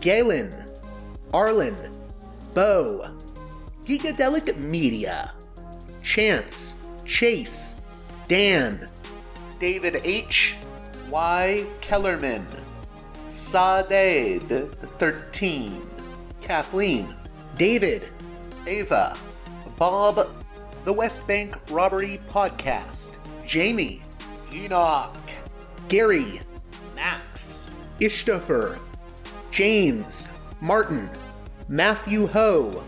Galen, Arlen, Bo, Gigadelic Media, Chance, Chase, Dan, David H. Y. Kellerman, Sadeed 13, Kathleen, David, Ava, Bob, The West Bank Robbery Podcast, Jamie, Enoch, Gary, Max, Ishtofer, James, Martin, Matthew Ho,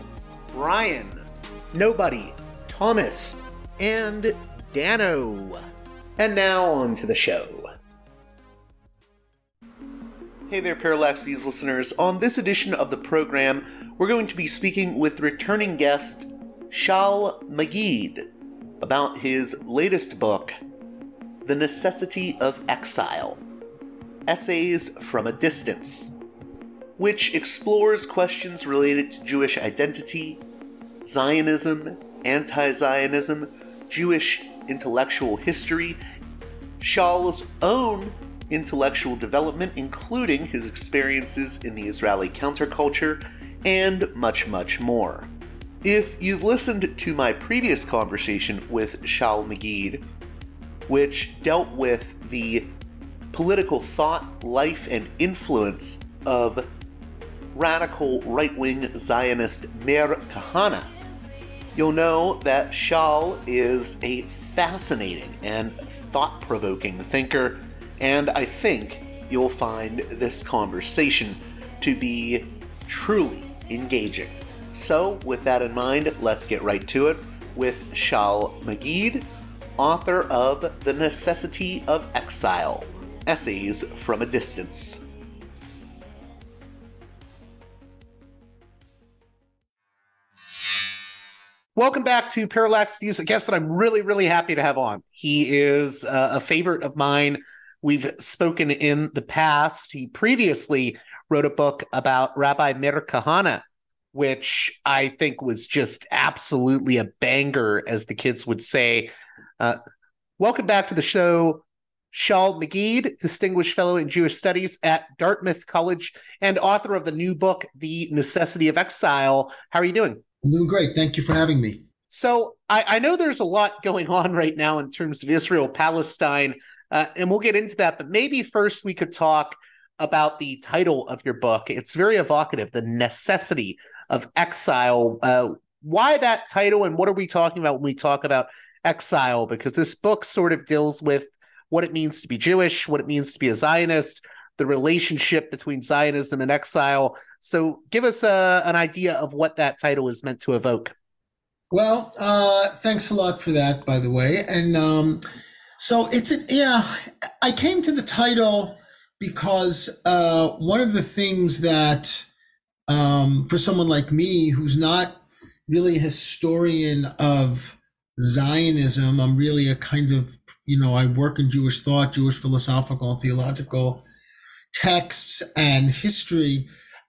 Brian, Nobody, Thomas, and Dano. And now on to the show. Hey there, Parallax Views listeners. On this edition of the program, we're going to be speaking with returning guest Shaul Magid about his latest book, The Necessity of Exile Essays from a Distance, which explores questions related to Jewish identity, Zionism, anti Zionism, Jewish intellectual history, Shaul's own intellectual development, including his experiences in the Israeli counterculture, and much, much more. If you've listened to my previous conversation with Shaul Magid, which dealt with the political thought, life, and influence of radical right wing Zionist Meir Kahane, you'll know that Shaul is a fascinating and thought provoking thinker and I think you'll find this conversation to be truly engaging. So, with that in mind, let's get right to it with Shaul Magid, author of The Necessity of Exile Essays from a Distance. Welcome back to Parallax Views, a guest that I'm really, really happy to have on. He is uh, a favorite of mine. We've spoken in the past. He previously wrote a book about Rabbi Meir Kahane, which I think was just absolutely a banger, as the kids would say. Uh, welcome back to the show, Shaul Magid, Distinguished Fellow in Jewish Studies at Dartmouth College and author of the new book, The Necessity of Exile. How are you doing? I'm doing great. Thank you for having me. So, I, I know there's a lot going on right now in terms of Israel Palestine, uh, and we'll get into that. But maybe first we could talk about the title of your book. It's very evocative The Necessity of Exile. Uh, why that title, and what are we talking about when we talk about exile? Because this book sort of deals with what it means to be Jewish, what it means to be a Zionist, the relationship between Zionism and exile. So, give us uh, an idea of what that title is meant to evoke. Well, uh, thanks a lot for that, by the way. And um, so it's an, yeah, I came to the title because uh, one of the things that um, for someone like me who's not really a historian of Zionism, I'm really a kind of, you know, I work in Jewish thought, Jewish philosophical, theological texts and history.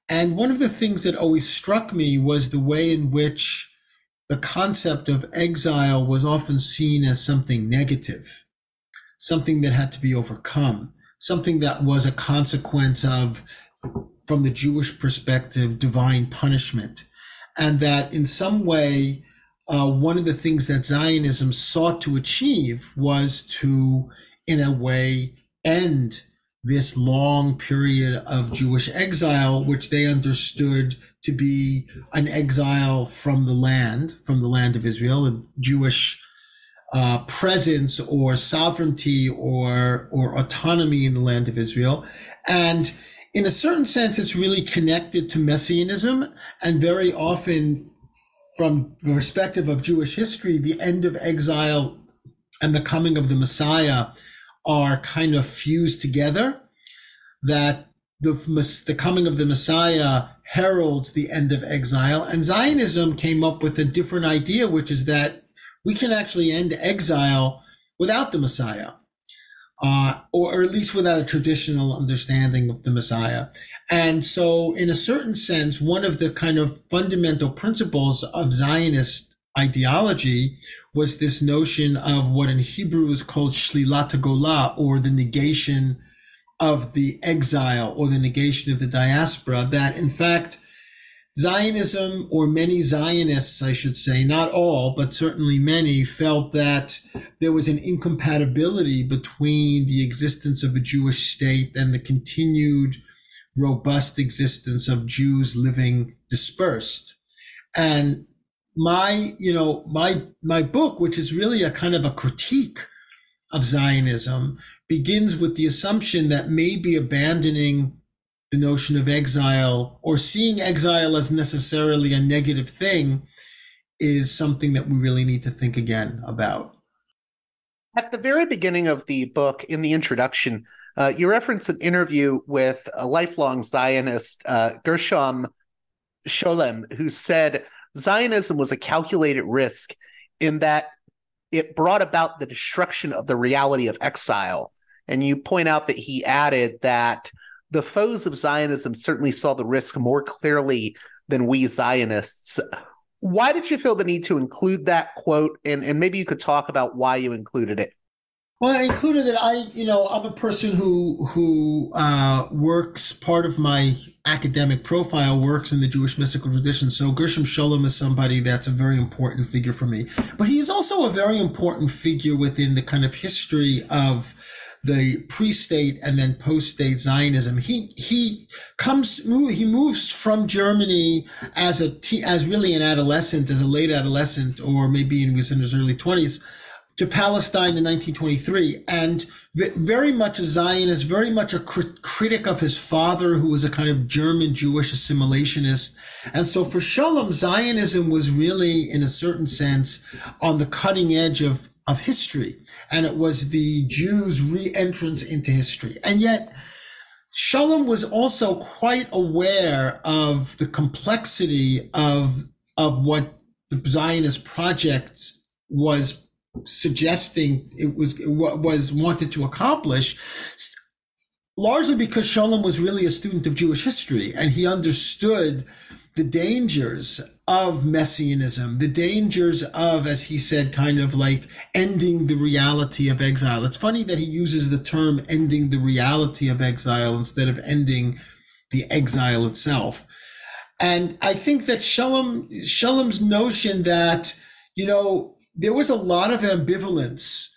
And one of the things that always struck me was the way in which the concept of exile was often seen as something negative, something that had to be overcome, something that was a consequence of from the Jewish perspective, divine punishment. And that in some way, uh, one of the things that Zionism sought to achieve was to, in a way, end this long period of Jewish exile, which they understood to be an exile from the land, from the land of Israel, a Jewish uh, presence or sovereignty or or autonomy in the land of Israel, and in a certain sense, it's really connected to messianism, and very often, from the perspective of Jewish history, the end of exile and the coming of the Messiah are kind of fused together. That the the coming of the Messiah heralds the end of exile, and Zionism came up with a different idea, which is that we can actually end exile without the Messiah. Uh, or, at least without a traditional understanding of the Messiah. And so, in a certain sense, one of the kind of fundamental principles of Zionist ideology was this notion of what in Hebrew is called shlilat gola, or the negation of the exile, or the negation of the diaspora, that in fact, Zionism, or many Zionists, I should say, not all, but certainly many, felt that there was an incompatibility between the existence of a Jewish state and the continued robust existence of Jews living dispersed. And my, you know, my, my book, which is really a kind of a critique of Zionism, begins with the assumption that maybe abandoning the notion of exile or seeing exile as necessarily a negative thing is something that we really need to think again about. At the very beginning of the book, in the introduction, uh, you reference an interview with a lifelong Zionist, uh, Gershom Scholem, who said Zionism was a calculated risk in that it brought about the destruction of the reality of exile. And you point out that he added that the foes of Zionism certainly saw the risk more clearly than we Zionists. Why did you feel the need to include that quote? And, and maybe you could talk about why you included it. Well, I included that I, you know, I'm a person who who uh, works. Part of my academic profile works in the Jewish mystical tradition. So Gershom Scholem is somebody that's a very important figure for me. But he is also a very important figure within the kind of history of the pre-state and then post-state Zionism. He he comes he moves from Germany as a as really an adolescent, as a late adolescent, or maybe he was in his early twenties, to Palestine in 1923, and very much a Zionist, very much a crit- critic of his father, who was a kind of German Jewish assimilationist. And so for Scholem, Zionism was really, in a certain sense, on the cutting edge of of history, and it was the Jews' re-entrance into history. And yet, Scholem was also quite aware of the complexity of of what the Zionist project was suggesting it was what was wanted to accomplish largely because Scholem was really a student of Jewish history and he understood the dangers of messianism, the dangers of, as he said, kind of like ending the reality of exile. It's funny that he uses the term ending the reality of exile instead of ending the exile itself. And I think that Scholem, Scholem's notion that, you know, there was a lot of ambivalence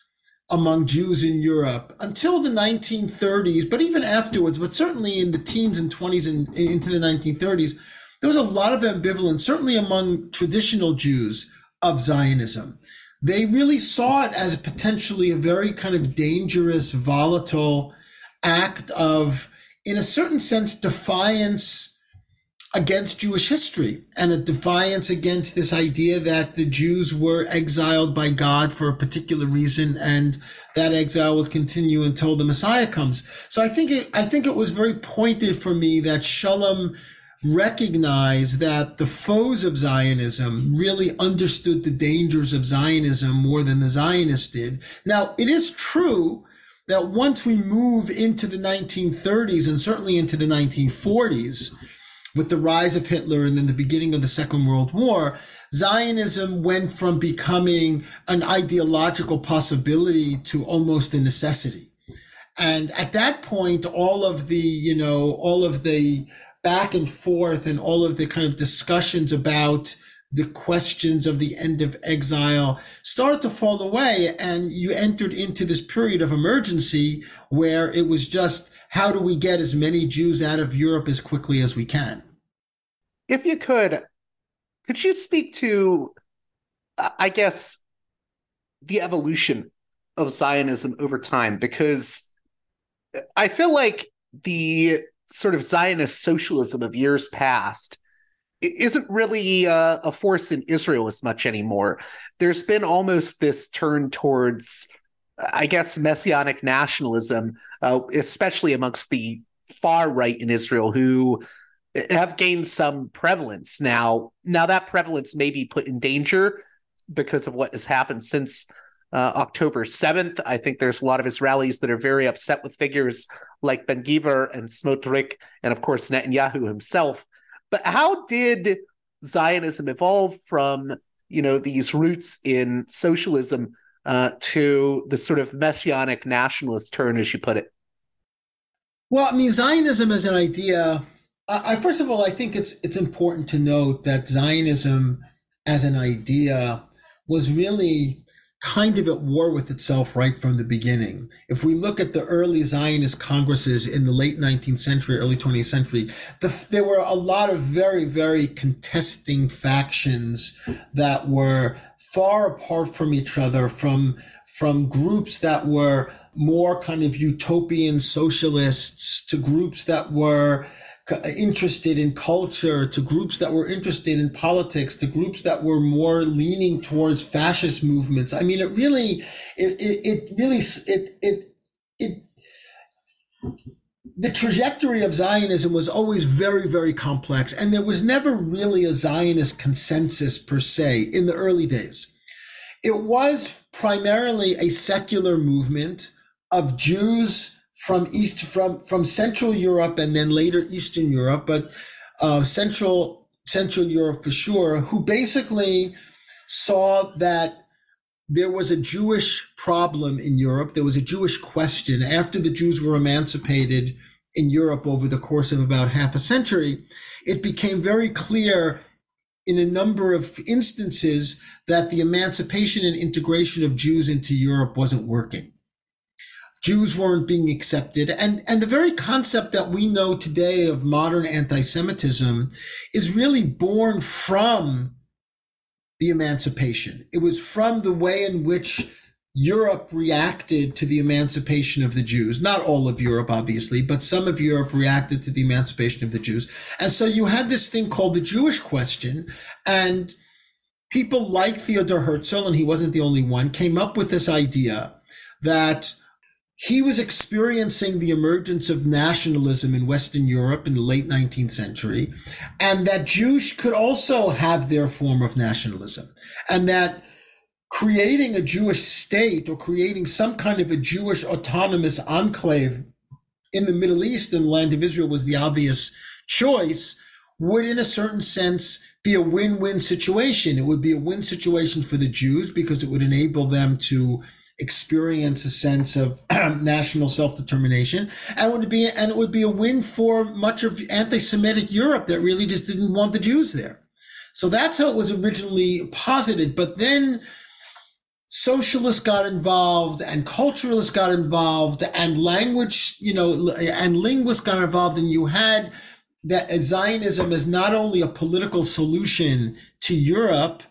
among Jews in Europe until the 1930s, but even afterwards, but certainly in the teens and 20s and into the 1930s, there was a lot of ambivalence, certainly among traditional Jews of Zionism. They really saw it as potentially a very kind of dangerous, volatile act of, in a certain sense, defiance against Jewish history and a defiance against this idea that the Jews were exiled by God for a particular reason and that exile would continue until the Messiah comes. So I think it, I think it was very pointed for me that Scholem recognized that the foes of Zionism really understood the dangers of Zionism more than the Zionists did. Now, it is true that once we move into the 1930s and certainly into the 1940s, with the rise of Hitler and then the beginning of the Second World War, Zionism went from becoming an ideological possibility to almost a necessity. And at that point, all of the, you know, all of the back and forth and all of the kind of discussions about the questions of the end of exile started to fall away. And you entered into this period of emergency where it was just, how do we get as many Jews out of Europe as quickly as we can? If you could, could you speak to, I guess, the evolution of Zionism over time? Because I feel like the sort of Zionist socialism of years past isn't really uh, a force in Israel as much anymore. There's been almost this turn towards, I guess, messianic nationalism, uh, especially amongst the far right in Israel, who have gained some prevalence now. Now that prevalence may be put in danger because of what has happened since uh, October 7th. I think there's a lot of Israelis that are very upset with figures like Ben Gvir and Smotrich, and of course Netanyahu himself. But how did Zionism evolve from you know these roots in socialism uh, to the sort of messianic nationalist turn, as you put it? Well, I mean, Zionism as an idea. I, first of all, I think it's it's important to note that Zionism as an idea was really kind of at war with itself right from the beginning. If we look at the early Zionist congresses in the late 19th century, early 20th century, the, there were a lot of very, very contesting factions that were far apart from each other, from from groups that were more kind of utopian socialists to groups that were interested in culture to groups that were interested in politics to groups that were more leaning towards fascist movements i mean it really it it, it really it it it the trajectory of Zionism was always very, very complex, and there was never really a Zionist consensus per se in the early days. It was primarily a secular movement of Jews from east from from Central Europe and then later Eastern Europe, but uh, Central Central Europe for sure, who basically saw that there was a Jewish problem in Europe. There was a Jewish question after the Jews were emancipated in Europe over the course of about half a century. It became very clear in a number of instances that the emancipation and integration of Jews into Europe wasn't working. Jews weren't being accepted. And, and the very concept that we know today of modern anti-Semitism is really born from the emancipation. It was from the way in which Europe reacted to the emancipation of the Jews. Not all of Europe, obviously, but some of Europe reacted to the emancipation of the Jews. And so you had this thing called the Jewish question and people like Theodor Herzl, and he wasn't the only one, came up with this idea that he was experiencing the emergence of nationalism in Western Europe in the late 19th century, and that Jews could also have their form of nationalism, and that creating a Jewish state or creating some kind of a Jewish autonomous enclave in the Middle East and the land of Israel was the obvious choice, would in a certain sense be a win-win situation. It would be a win situation for the Jews because it would enable them to experience a sense of national self-determination. And would be and it would be a win for much of anti-semitic Europe that really just didn't want the Jews there. So that's how it was originally posited, but then socialists got involved and culturalists got involved and language, you know, and linguists got involved. And you had that Zionism is not only a political solution to Europe,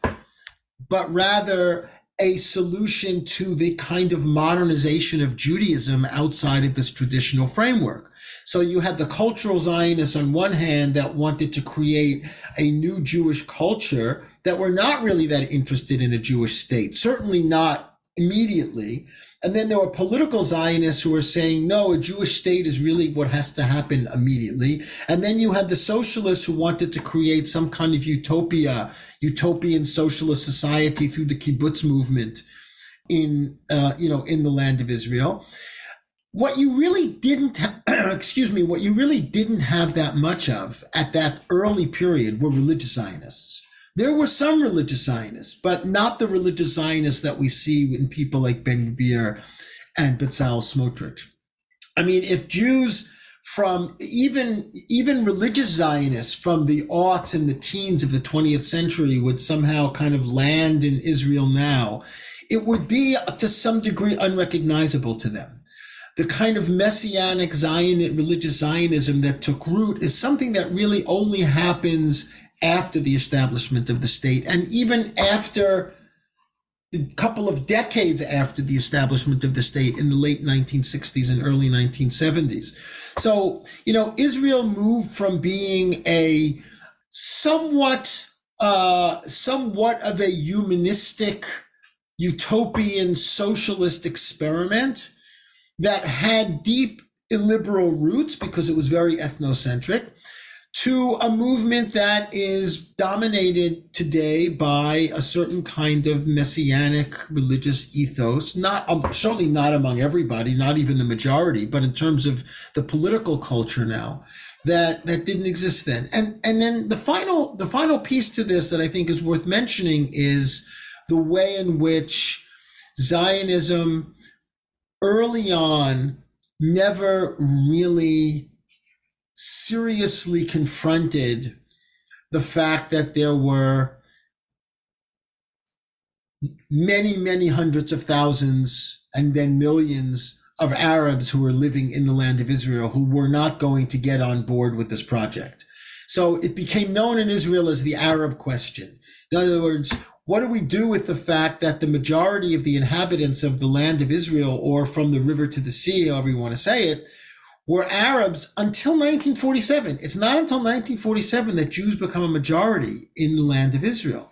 but rather a solution to the kind of modernization of Judaism outside of this traditional framework. So you had the cultural Zionists on one hand that wanted to create a new Jewish culture that were not really that interested in a Jewish state, certainly not immediately. And then there were political Zionists who were saying, no, a Jewish state is really what has to happen immediately. And then you had the socialists who wanted to create some kind of utopia, utopian socialist society through the kibbutz movement in, uh, you know, in the land of Israel. What you really didn't, ha- excuse me, what you really didn't have that much of at that early period were religious Zionists. There were some religious Zionists, but not the religious Zionists that we see in people like Ben Gvir and Bezalel Smotrich. I mean, if Jews from even even religious Zionists from the aughts and the teens of the 20th century would somehow kind of land in Israel now, it would be to some degree unrecognizable to them. The kind of messianic Zionist religious Zionism that took root is something that really only happens after the establishment of the state and even after a couple of decades after the establishment of the state in the late 1960s and early 1970s. So, you know, Israel moved from being a somewhat, uh, somewhat of a humanistic, utopian socialist experiment that had deep illiberal roots because it was very ethnocentric to a movement that is dominated today by a certain kind of messianic religious ethos not um, certainly not among everybody not even the majority but in terms of the political culture now that that didn't exist then. And and then the final the final piece to this that i think is worth mentioning is the way in which zionism early on never really seriously confronted the fact that there were many, many hundreds of thousands and then millions of Arabs who were living in the land of Israel who were not going to get on board with this project. So it became known in Israel as the Arab question. In other words, what do we do with the fact that the majority of the inhabitants of the land of Israel or from the river to the sea, however you want to say it, were Arabs until 1947. It's not until 1947 that Jews become a majority in the land of Israel.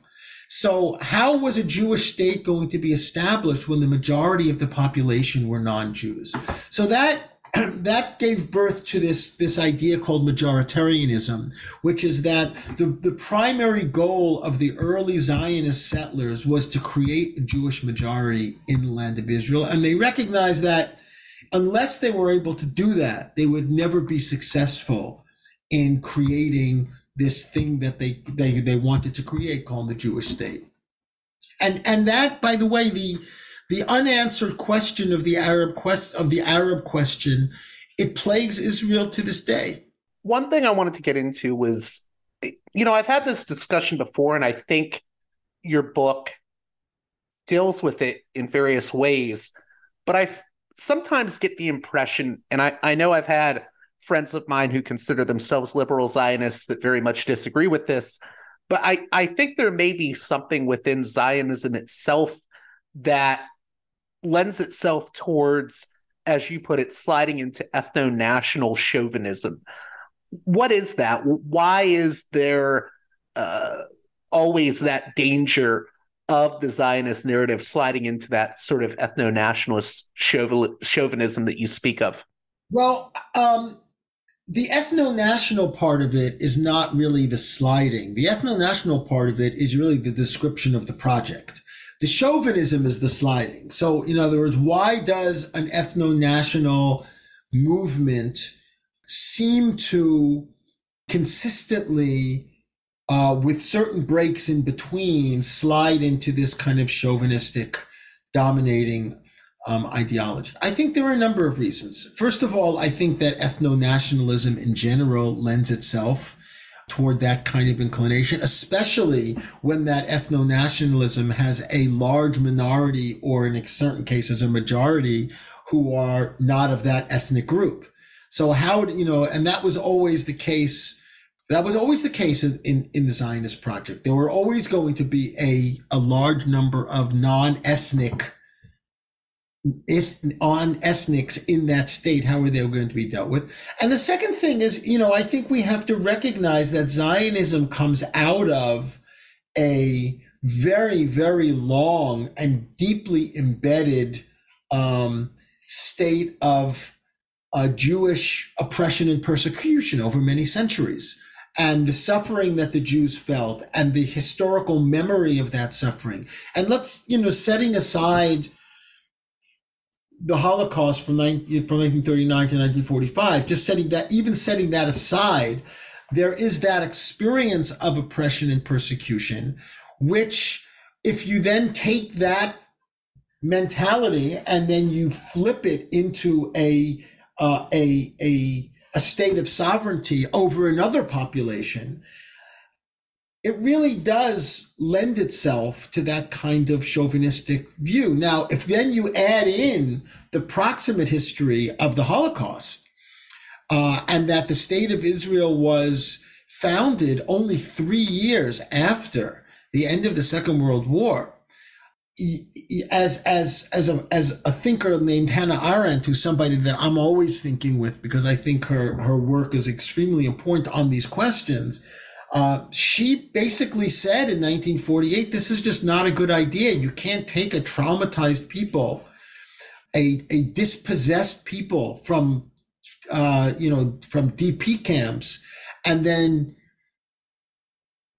So how was a Jewish state going to be established when the majority of the population were non-Jews? So that that gave birth to this this idea called majoritarianism, which is that the, the primary goal of the early Zionist settlers was to create a Jewish majority in the land of Israel, and they recognized that unless they were able to do that, they would never be successful in creating this thing that they, they, they wanted to create called the Jewish state. And, and that, by the way, the, the unanswered question of the Arab quest of the Arab question, it plagues Israel to this day. One thing I wanted to get into was, you know, I've had this discussion before, and I think your book deals with it in various ways. But I sometimes get the impression, and I, I know I've had friends of mine who consider themselves liberal Zionists that very much disagree with this, but I, I think there may be something within Zionism itself that lends itself towards, as you put it, sliding into ethno national chauvinism. What is that? Why is there uh, always that danger of the Zionist narrative sliding into that sort of ethno nationalist chauvinism that you speak of? Well, um, the ethno national part of it is not really the sliding. The ethno national part of it is really the description of the project. The chauvinism is the sliding. So, in other words, why does an ethno national movement seem to consistently uh, with certain breaks in between, slide into this kind of chauvinistic, dominating um, ideology. I think there are a number of reasons. First of all, I think that ethno nationalism in general lends itself toward that kind of inclination, especially when that ethno nationalism has a large minority, or in certain cases, a majority who are not of that ethnic group. So, how, you know, and that was always the case that was always the case in, in, in, the Zionist project. There were always going to be a, a large number of non-ethnic if on ethnics in that state, how are they going to be dealt with? And the second thing is, you know, I think we have to recognize that Zionism comes out of a very, very long and deeply embedded um, state of uh, Jewish oppression and persecution over many centuries and the suffering that the Jews felt and the historical memory of that suffering. And let's, you know, setting aside the Holocaust from, 19, from 1939 to 1945, just setting that, even setting that aside, there is that experience of oppression and persecution, which if you then take that mentality and then you flip it into a uh, a, a, a state of sovereignty over another population, it really does lend itself to that kind of chauvinistic view. Now, if then you add in the proximate history of the Holocaust, uh, and that the state of Israel was founded only three years after the end of the Second World War, as as as a as a thinker named Hannah Arendt, who's somebody that I'm always thinking with because I think her her work is extremely important on these questions. Uh, she basically said in 1948, this is just not a good idea. You can't take a traumatized people, a, a dispossessed people from, uh, you know, from DP camps, and then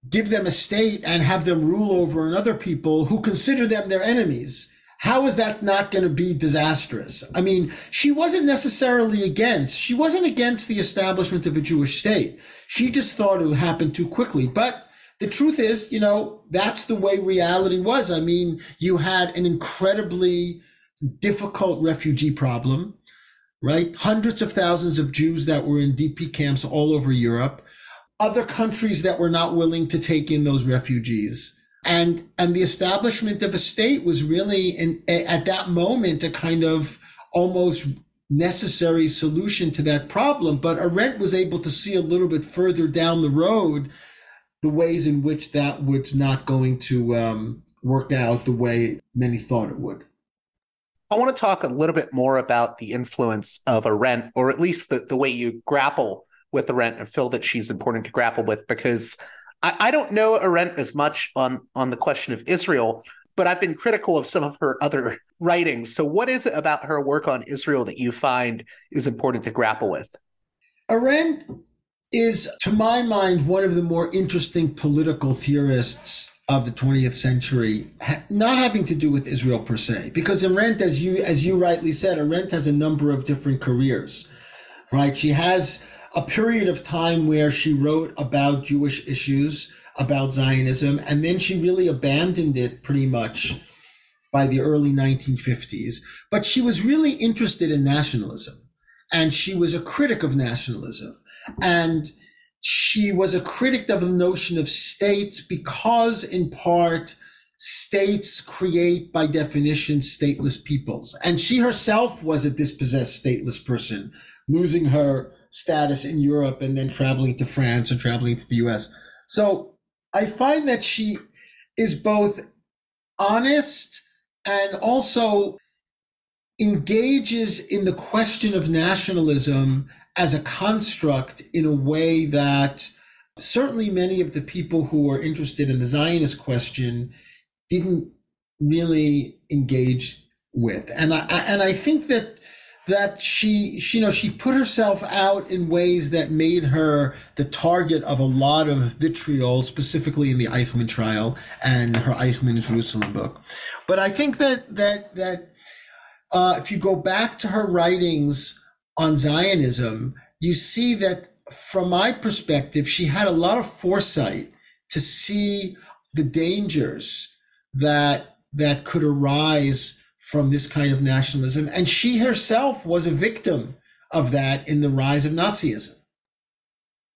give them a state and have them rule over another people who consider them their enemies. How is that not going to be disastrous? I mean, she wasn't necessarily against, she wasn't against the establishment of a Jewish state. She just thought it would happen too quickly. But the truth is, you know, that's the way reality was. I mean, you had an incredibly difficult refugee problem, right? Hundreds of thousands of Jews that were in DP camps all over Europe other countries that were not willing to take in those refugees. And, and the establishment of a state was really in, at that moment a kind of almost necessary solution to that problem. But Arendt was able to see a little bit further down the road the ways in which that was not going to um, work out the way many thought it would. I want to talk a little bit more about the influence of Arendt, or at least the, the way you grapple with Arendt and feel that she's important to grapple with because I, I don't know Arendt as much on on the question of Israel, but I've been critical of some of her other writings. So, what is it about her work on Israel that you find is important to grapple with? Arendt is, to my mind, one of the more interesting political theorists of the 20th century, not having to do with Israel per se, because Arendt, as you as you rightly said, Arendt has a number of different careers, right? She has a period of time where she wrote about Jewish issues, about Zionism, and then she really abandoned it pretty much by the early 1950s. But she was really interested in nationalism, and she was a critic of nationalism. And she was a critic of the notion of states because, in part, states create, by definition, stateless peoples. And she herself was a dispossessed stateless person, losing her status in Europe and then traveling to France and traveling to the US. So I find that she is both honest and also engages in the question of nationalism as a construct in a way that certainly many of the people who are interested in the Zionist question didn't really engage with. And I, and I think that that she, she, you know, she put herself out in ways that made her the target of a lot of vitriol, specifically in the Eichmann trial and her Eichmann in Jerusalem book. But I think that that that uh, if you go back to her writings on Zionism, you see that from my perspective, she had a lot of foresight to see the dangers that that could arise from this kind of nationalism. And she herself was a victim of that in the rise of Nazism.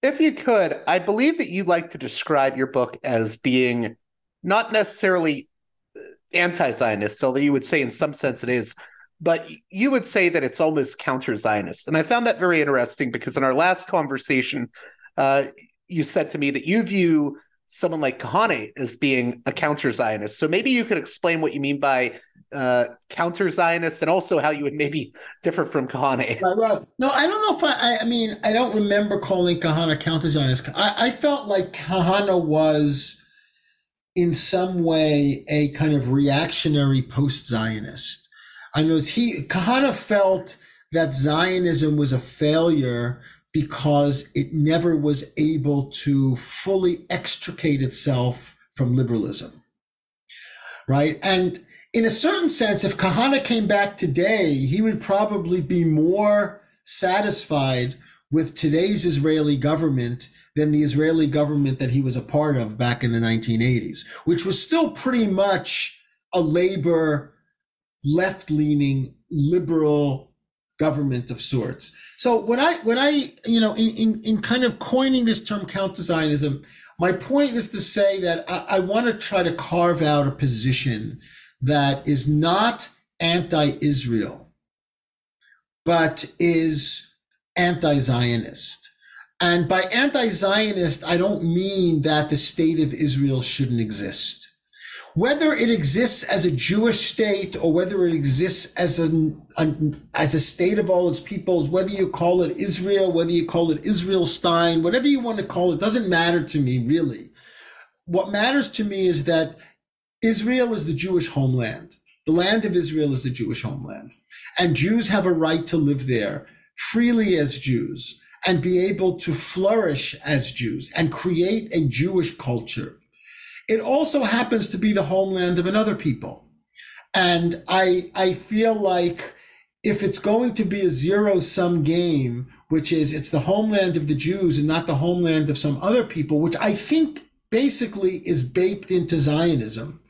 If you could, I believe that you like to describe your book as being not necessarily uh, anti Zionist, although you would say in some sense it is, but you would say that it's almost counter Zionist. And I found that very interesting because in our last conversation, uh, you said to me that you view someone like Kahane as being a counter Zionist. So maybe you could explain what you mean by uh, counter Zionist and also how you would maybe differ from Kahane. Right, right. No, I don't know if I, I, mean, I don't remember calling Kahane counter Zionist. I, I felt like Kahane was in some way a kind of reactionary post Zionist. I know he, Kahane felt that Zionism was a failure because it never was able to fully extricate itself from liberalism. Right. And in a certain sense, if Kahane came back today, he would probably be more satisfied with today's Israeli government than the Israeli government that he was a part of back in the 1980s, which was still pretty much a labor, left leaning, liberal government of sorts. So when I when I you know in in, in kind of coining this term counter Zionism, my point is to say that I, I want to try to carve out a position that is not anti-Israel, but is anti-Zionist. And by anti-Zionist, I don't mean that the state of Israel shouldn't exist whether it exists as a Jewish state or whether it exists as a, a, as a state of all its peoples, whether you call it Israel, whether you call it Israelstein, whatever you want to call it, doesn't matter to me really. What matters to me is that Israel is the Jewish homeland. The land of Israel is the Jewish homeland, and Jews have a right to live there freely as Jews and be able to flourish as Jews and create a Jewish culture it also happens to be the homeland of another people. And I, I feel like if it's going to be a zero sum game, which is it's the homeland of the Jews and not the homeland of some other people, which I think basically is baked into Zionism,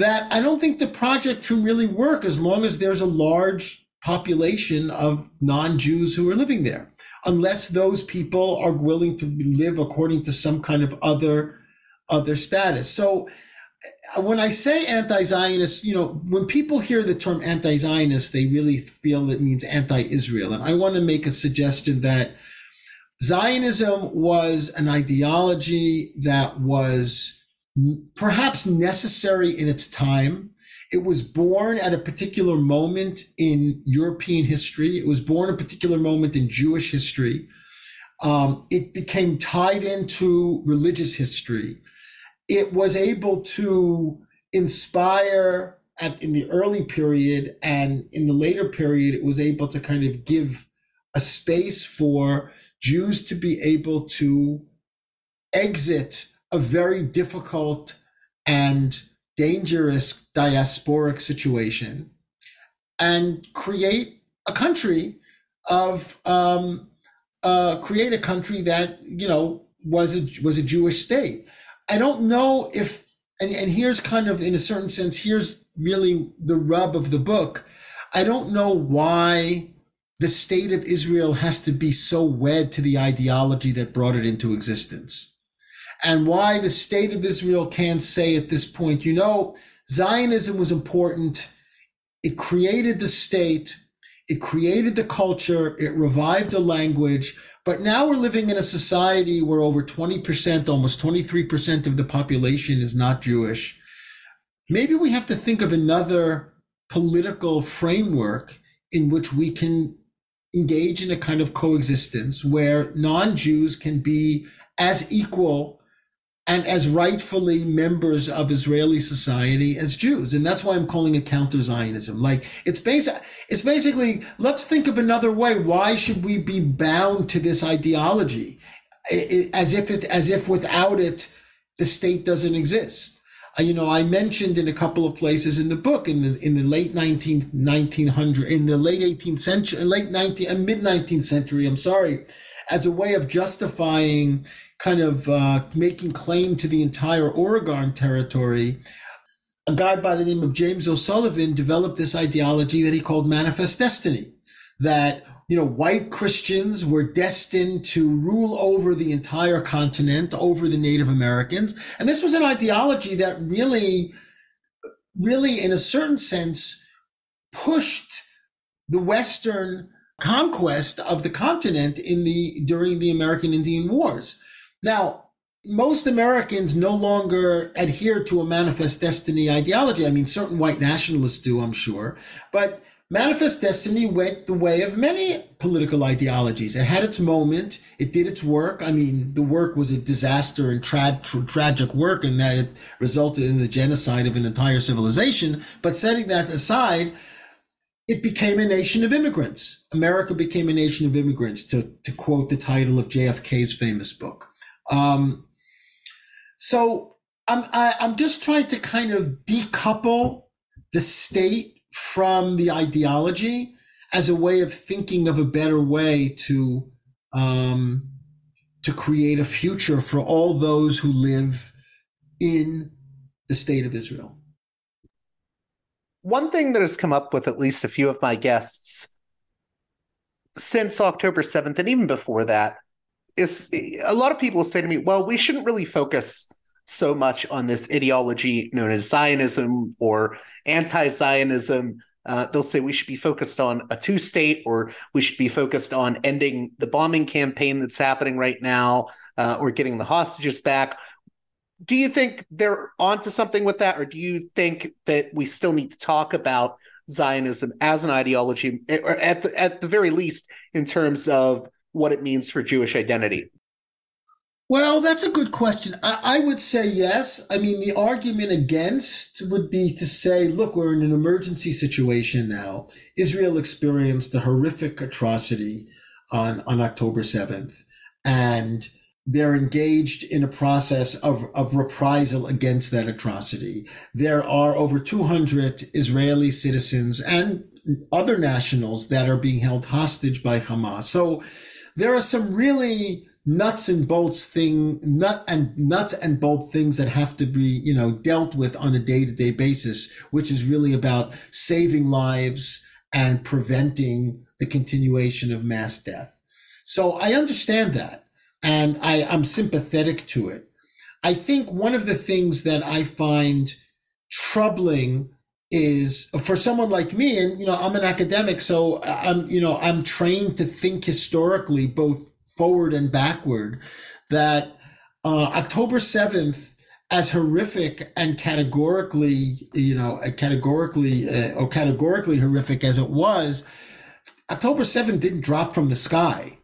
that I don't think the project can really work as long as there's a large population of non Jews who are living there, unless those people are willing to live according to some kind of other of their status. So uh, when I say anti-Zionist, you know, when people hear the term anti-Zionist, they really feel it means anti-Israel. And I want to make a suggestion that Zionism was an ideology that was perhaps necessary in its time. It was born at a particular moment in European history. It was born a particular moment in Jewish history. Um, it became tied into religious history it was able to inspire at in the early period and in the later period it was able to kind of give a space for Jews to be able to exit a very difficult and dangerous diasporic situation and create a country of um, uh, create a country that you know was a was a Jewish state. I don't know if, and, and here's kind of, in a certain sense, here's really the rub of the book. I don't know why the state of Israel has to be so wed to the ideology that brought it into existence. And why the state of Israel can't say at this point, you know, Zionism was important. It created the state. It created the culture. It revived a language. But now we're living in a society where over 20%, almost 23% of the population is not Jewish. Maybe we have to think of another political framework in which we can engage in a kind of coexistence where non Jews can be as equal and as rightfully members of Israeli society as Jews. And that's why I'm calling it counter Zionism. Like it's basic, it's basically, let's think of another way. Why should we be bound to this ideology as if it, as if without it, the state doesn't exist? Uh, you know, I mentioned in a couple of places in the book in the in the late 19, 1900 in the late 18th century, late 19 and mid 19th century. I'm sorry, as a way of justifying kind of uh, making claim to the entire Oregon territory, a guy by the name of James O'Sullivan developed this ideology that he called manifest destiny, that you know white Christians were destined to rule over the entire continent, over the Native Americans, and this was an ideology that really, really, in a certain sense, pushed the Western conquest of the continent in the during the American Indian Wars. Now, most Americans no longer adhere to a manifest destiny ideology. I mean, certain white nationalists do, I'm sure, but manifest destiny went the way of many political ideologies. It had its moment. It did its work. I mean, the work was a disaster and tra- tra- tragic work in that it resulted in the genocide of an entire civilization. But setting that aside, it became a nation of immigrants. America became a nation of immigrants, to, to quote the title of JFK's famous book. Um, so I'm I, am i am just trying to kind of decouple the state from the ideology as a way of thinking of a better way to um, to create a future for all those who live in the state of Israel. One thing that has come up with at least a few of my guests since October 7th and even before that is a lot of people say to me, well, we shouldn't really focus so much on this ideology known as Zionism or anti Zionism. Uh, they'll say we should be focused on a two state or we should be focused on ending the bombing campaign that's happening right now uh, or getting the hostages back. Do you think they're onto something with that, or do you think that we still need to talk about Zionism as an ideology, eh, or at the, at the very least, in terms of what it means for Jewish identity? Well, that's a good question. I, I, would say yes. I mean, the argument against would be to say, look, we're in an emergency situation now. Israel experienced a horrific atrocity on, on October 7th, and they're engaged in a process of, of reprisal against that atrocity. There are over 200 Israeli citizens and other nationals that are being held hostage by Hamas. So there are some really nuts and bolts thing, nut and nuts and bolt things that have to be, you know, dealt with on a day to day basis, which is really about saving lives and preventing the continuation of mass death. So I understand that and I, I'm sympathetic to it. I think one of the things that I find troubling is for someone like me and you know i'm an academic so i'm you know i'm trained to think historically both forward and backward that uh, October 7th, as horrific and categorically, you know, categorically uh, or categorically horrific as it was, October 7th didn't drop from the sky,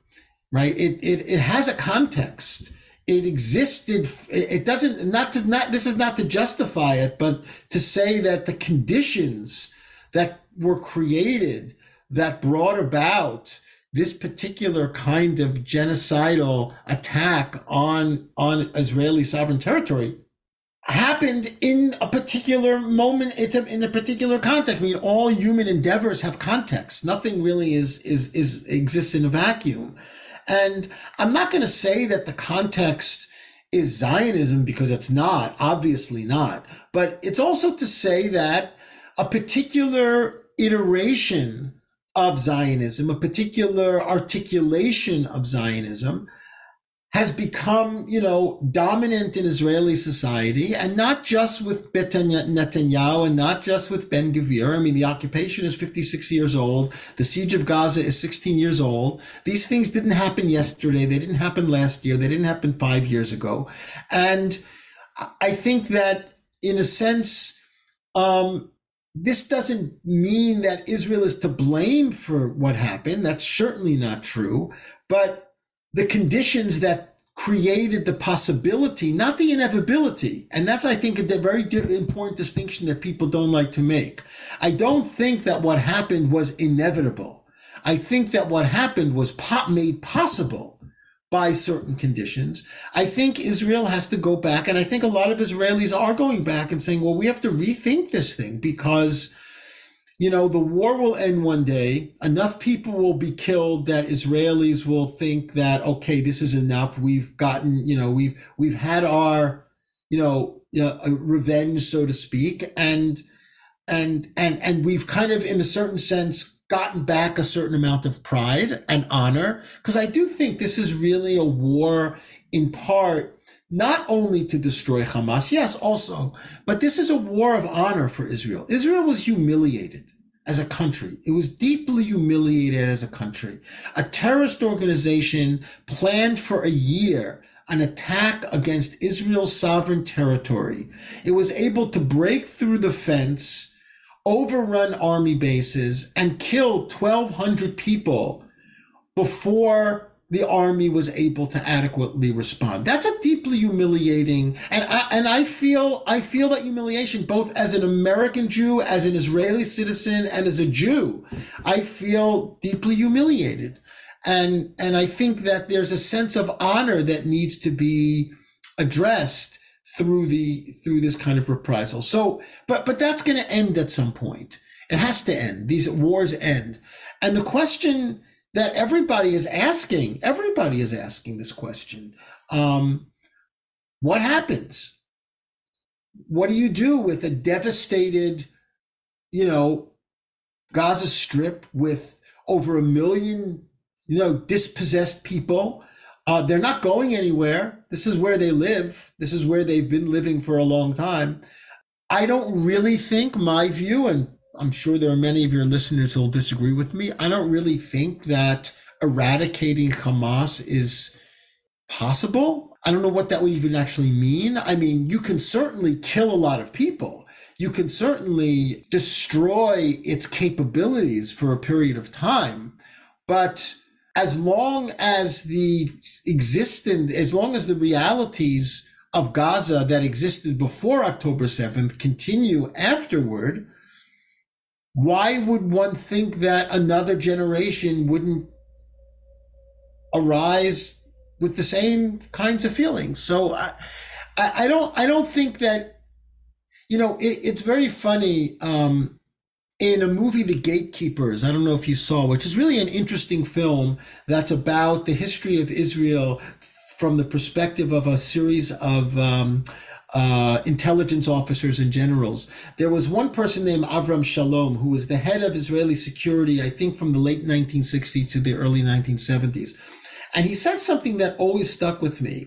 right? It, it, it has a context. It existed. It doesn't, not to, not, this is not to justify it, but to say that the conditions that were created that brought about this particular kind of genocidal attack on on Israeli sovereign territory happened in a particular moment in a particular context. I mean, all human endeavors have context. Nothing really is is is exists in a vacuum. And I'm not going to say that the context is Zionism because it's not, obviously not. But it's also to say that a particular iteration of Zionism, a particular articulation of Zionism, has become, you know, dominant in Israeli society, and not just with Netanyahu and not just with Ben Gvir. I mean, the occupation is 56 years old. The siege of Gaza is 16 years old. These things didn't happen yesterday. They didn't happen last year. They didn't happen five years ago. And I think that, in a sense, um, this doesn't mean that Israel is to blame for what happened. That's certainly not true. But the conditions that created the possibility, not the inevitability. And that's, I think, a very important distinction that people don't like to make. I don't think that what happened was inevitable. I think that what happened was made possible by certain conditions. I think Israel has to go back, and I think a lot of Israelis are going back and saying, well, we have to rethink this thing because, you know, the war will end one day. Enough people will be killed that Israelis will think that, okay, this is enough. We've gotten, you know, we've, we've had our, you know, uh, revenge, so to speak. And, and, and, and we've kind of, in a certain sense, gotten back a certain amount of pride and honor because I do think this is really a war in part not only to destroy Hamas, yes, also, but this is a war of honor for Israel. Israel was humiliated as a country. It was deeply humiliated as a country. A terrorist organization planned for a year an attack against Israel's sovereign territory. It was able to break through the fence overrun army bases and kill 1,200 people before the army was able to adequately respond. That's a deeply humiliating, and I, and I feel I feel that humiliation both as an American Jew, as an Israeli citizen, and as a Jew. I feel deeply humiliated, and and I think that there's a sense of honor that needs to be addressed through the through this kind of reprisal. So, but but that's going to end at some point. It has to end. These wars end, and the question that everybody is asking, everybody is asking this question: um, What happens? What do you do with a devastated, you know, Gaza Strip with over a million you know, dispossessed people. Uh, they're not going anywhere. This is where they live. This is where they've been living for a long time. I don't really think my view, and I'm sure there are many of your listeners who will disagree with me. I don't really think that eradicating Hamas is possible. I don't know what that would even actually mean. I mean, you can certainly kill a lot of people. You can certainly destroy its capabilities for a period of time. But as long as the existent, as long as the realities of Gaza that existed before October 7th continue afterward, why would one think that another generation wouldn't arise with the same kinds of feelings? So I, I, don't, I don't think that, you know, it, it's very funny. Um, in a movie, The Gatekeepers, I don't know if you saw, which is really an interesting film that's about the history of Israel from the perspective of a series of um, uh, intelligence officers and generals. There was one person named Avram Shalom who was the head of Israeli security, I think from the late 1960s to the early 1970s. And he said something that always stuck with me.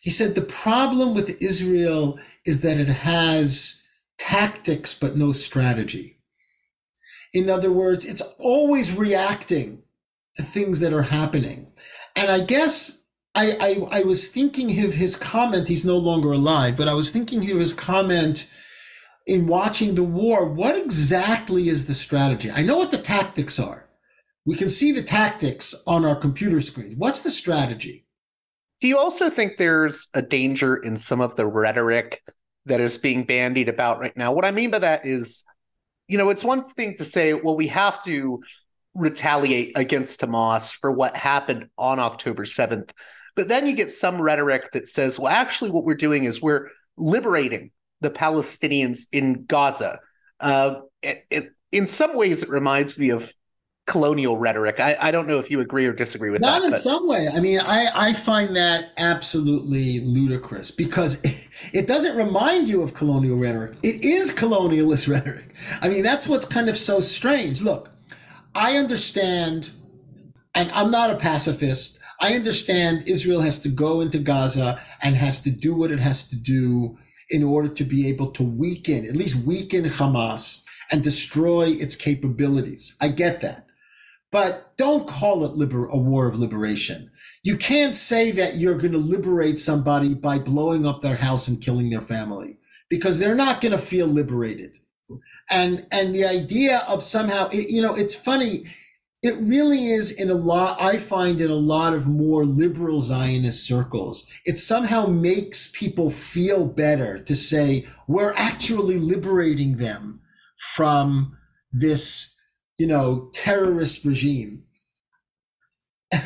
He said, the problem with Israel is that it has tactics, but no strategy. In other words, it's always reacting to things that are happening. And I guess I, I, I was thinking of his comment. He's no longer alive, but I was thinking of his comment in watching the war. What exactly is the strategy? I know what the tactics are. We can see the tactics on our computer screen. What's the strategy? Do you also think there's a danger in some of the rhetoric that is being bandied about right now? What I mean by that is, you know, it's one thing to say, well, we have to retaliate against Hamas for what happened on October 7th. But then you get some rhetoric that says, well, actually, what we're doing is we're liberating the Palestinians in Gaza. Uh, it, it, in some ways, it reminds me of colonial rhetoric. I, I don't know if you agree or disagree with Not that. Not in but... some way. I mean, I, I find that absolutely ludicrous because it doesn't remind you of colonial rhetoric. It is colonialist rhetoric. I mean, that's what's kind of so strange. Look, I understand, and I'm not a pacifist. I understand Israel has to go into Gaza and has to do what it has to do in order to be able to weaken, at least weaken Hamas and destroy its capabilities. I get that. But don't call it liber- a war of liberation. You can't say that you're going to liberate somebody by blowing up their house and killing their family because they're not going to feel liberated. And, and the idea of somehow, you know, it's funny it really is in a lot, I find in a lot of more liberal Zionist circles, it somehow makes people feel better to say, we're actually liberating them from this, you know, terrorist regime.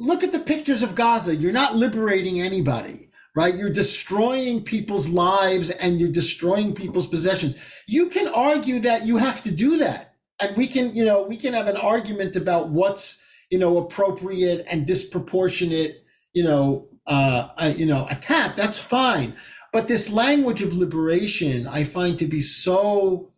Look at the pictures of Gaza. You're not liberating anybody, right? You're destroying people's lives and you're destroying people's possessions. You can argue that you have to do that and we can you know we can have an argument about what's you know appropriate and disproportionate you know uh, uh, you know attack. That's fine. But this language of liberation i find to be so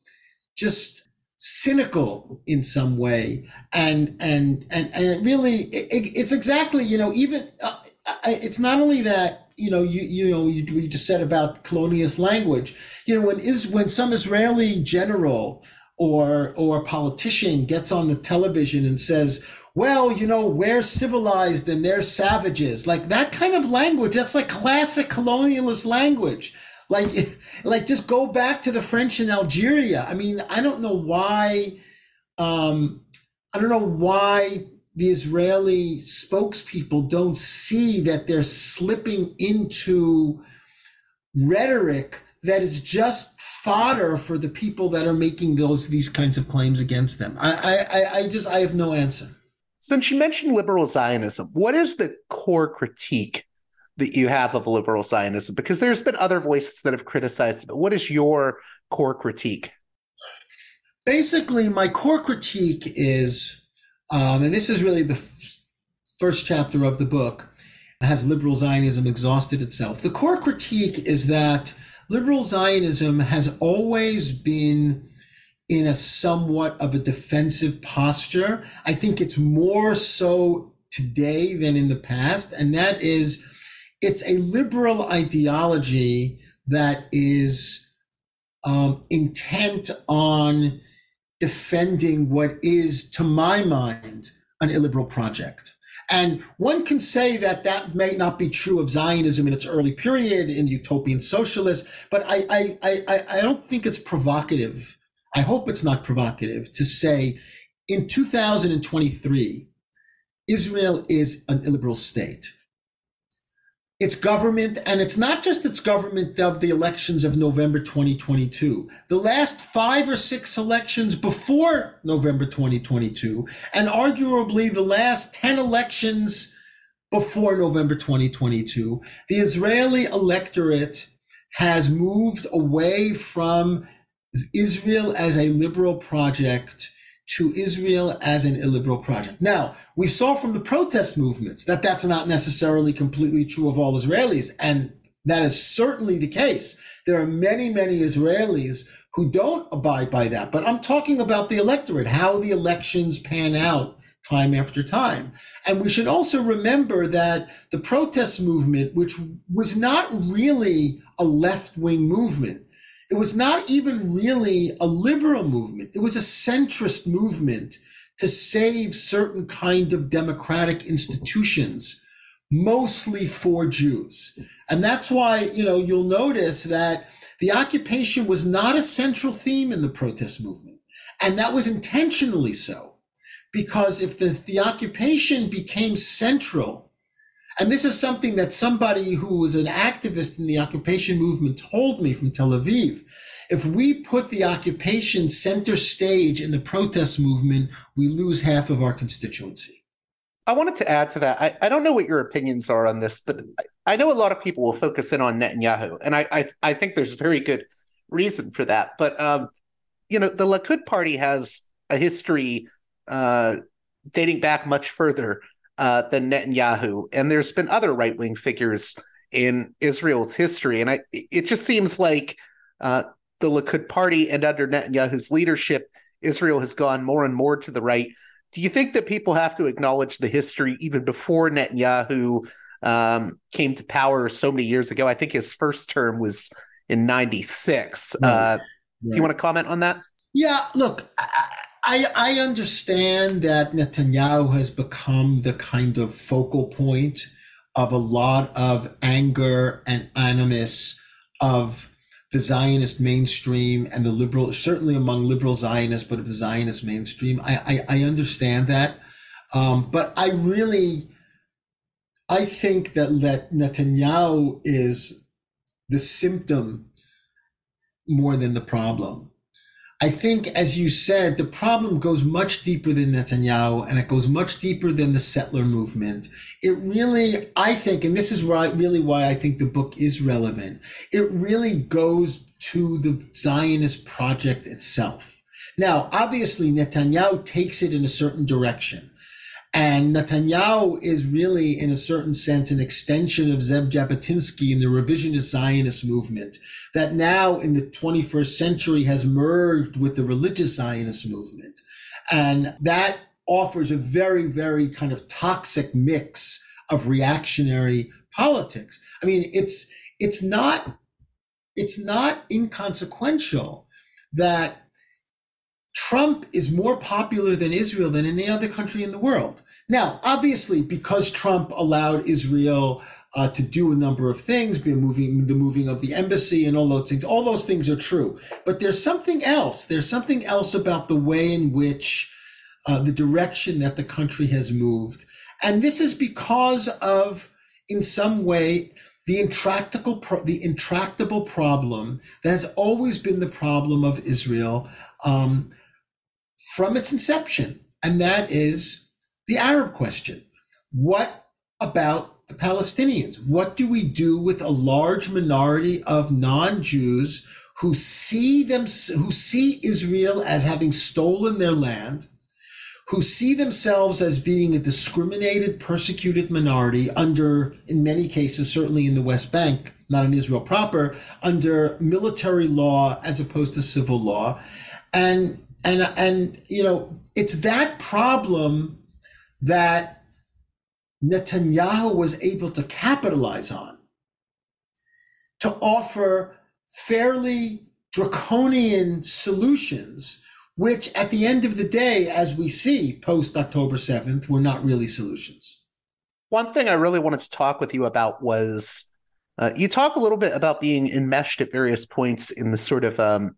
just cynical in some way. And and and and it really it, it's exactly you know even uh, it's not only that you know you you know you, you just said about colonialist language. You know when is when some israeli general or or a politician gets on the television and says, "Well, you know, we're civilized and they're savages." Like that kind of language, that's like classic colonialist language. Like like just go back to the French in Algeria. I mean, I don't know why um I don't know why the Israeli spokespeople don't see that they're slipping into rhetoric that is just fodder for the people that are making those these kinds of claims against them. I, I, I just I have no answer. Since you mentioned liberal Zionism, what is the core critique that you have of liberal Zionism? Because there's been other voices that have criticized it, but what is your core critique? Basically, my core critique is, um, and this is really the f- first chapter of the book, has liberal Zionism exhausted itself? The core critique is that liberal Zionism has always been in a somewhat of a defensive posture. I think it's more so today than in the past. And that is, it's a liberal ideology that is um, intent on defending what is, to my mind, an illiberal project. And one can say that that may not be true of Zionism in its early period, in the utopian socialists, but I, I, I, I don't think it's provocative. I hope it's not provocative to say in 2023, Israel is an illiberal state its government, and it's not just its government of the elections of November 2022. The last five or six elections before November 2022, and arguably the last 10 elections before November 2022, the Israeli electorate has moved away from Israel as a liberal project to Israel as an illiberal project. Now, we saw from the protest movements that that's not necessarily completely true of all Israelis, and that is certainly the case. There are many, many Israelis who don't abide by that. But I'm talking about the electorate, how the elections pan out time after time. And we should also remember that the protest movement, which was not really a left wing movement, it was not even really a liberal movement. It was a centrist movement to save certain kind of democratic institutions, mostly for Jews. And that's why, you know, you'll notice that the occupation was not a central theme in the protest movement. And that was intentionally so. Because if the, the occupation became central and this is something that somebody who was an activist in the occupation movement told me from Tel Aviv. If we put the occupation center stage in the protest movement, we lose half of our constituency. I wanted to add to that. I, I don't know what your opinions are on this, but I know a lot of people will focus in on Netanyahu, and I I, I think there's a very good reason for that. But um, you know, the Likud party has a history uh, dating back much further uh, than Netanyahu. And there's been other right wing figures in Israel's history. And I, it just seems like uh, the Likud party and under Netanyahu's leadership, Israel has gone more and more to the right. Do you think that people have to acknowledge the history even before Netanyahu um, came to power so many years ago? I think his first term was in 96. Right. Uh, right. Do you want to comment on that? Yeah, look, I, I understand that Netanyahu has become the kind of focal point of a lot of anger and animus of the Zionist mainstream and the liberal, certainly among liberal Zionists, but of the Zionist mainstream. I, I, I understand that. Um, but I really, I think that, that Netanyahu is the symptom more than the problem. I think, as you said, the problem goes much deeper than Netanyahu and it goes much deeper than the settler movement. It really, I think, and this is really why I think the book is relevant. It really goes to the Zionist project itself. Now, obviously, Netanyahu takes it in a certain direction. And Netanyahu is really, in a certain sense, an extension of Zev Jabotinsky in the revisionist Zionist movement that now in the 21st century has merged with the religious Zionist movement. And that offers a very, very kind of toxic mix of reactionary politics. I mean, it's, it's not, it's not inconsequential that Trump is more popular than Israel than any other country in the world. Now, obviously, because Trump allowed Israel uh, to do a number of things, be moving the moving of the embassy and all those things, all those things are true. But there's something else. There's something else about the way in which uh, the direction that the country has moved, and this is because of, in some way, the intractable pro- the intractable problem that has always been the problem of Israel. Um, from its inception, and that is the Arab question. What about the Palestinians? What do we do with a large minority of non-Jews who see them who see Israel as having stolen their land, who see themselves as being a discriminated, persecuted minority under, in many cases, certainly in the West Bank, not in Israel proper, under military law as opposed to civil law, And and and you know, it's that problem that Netanyahu was able to capitalize on to offer fairly draconian solutions, which at the end of the day, as we see post October 7th, were not really solutions. One thing I really wanted to talk with you about was uh, you talk a little bit about being enmeshed at various points in the sort of um,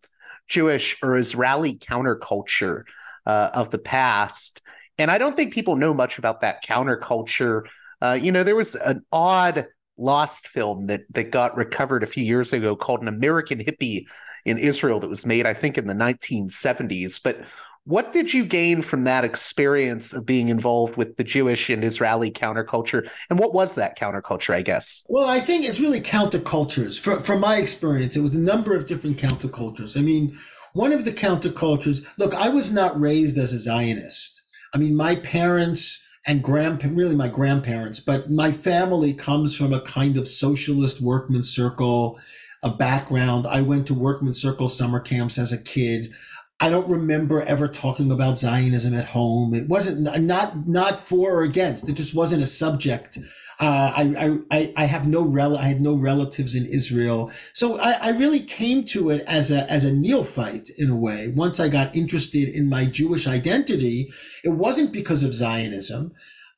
Jewish or Israeli counterculture uh, of the past. And I don't think people know much about that counterculture. Uh, you know, there was an odd lost film that that got recovered a few years ago called An American Hippie in Israel that was made, I think, in the 1970s. But what did you gain from that experience of being involved with the Jewish and Israeli counterculture? And what was that counterculture, I guess? Well, I think it's really countercultures. For, from my experience, it was a number of different countercultures. I mean, one of the countercultures, look, I was not raised as a Zionist. I mean, my parents and grand, really my grandparents, but my family comes from a kind of socialist workman circle, a background. I went to workman circle summer camps as a kid. I don't remember ever talking about Zionism at home. It wasn't not not for or against. It just wasn't a subject. Uh, I, I I have no rel I had no relatives in Israel, so I, I really came to it as a as a neophyte in a way. Once I got interested in my Jewish identity, it wasn't because of Zionism.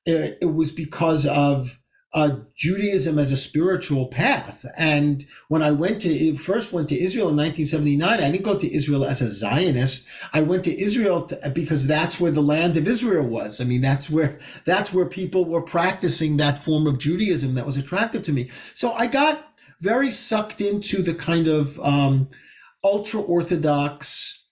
It, it was because of uh, Judaism as a spiritual path. And when I went to first went to Israel in 1979, I didn't go to Israel as a Zionist. I went to Israel to, because that's where the land of Israel was. I mean, that's where that's where people were practicing that form of Judaism that was attractive to me. So I got very sucked into the kind of um, ultra orthodox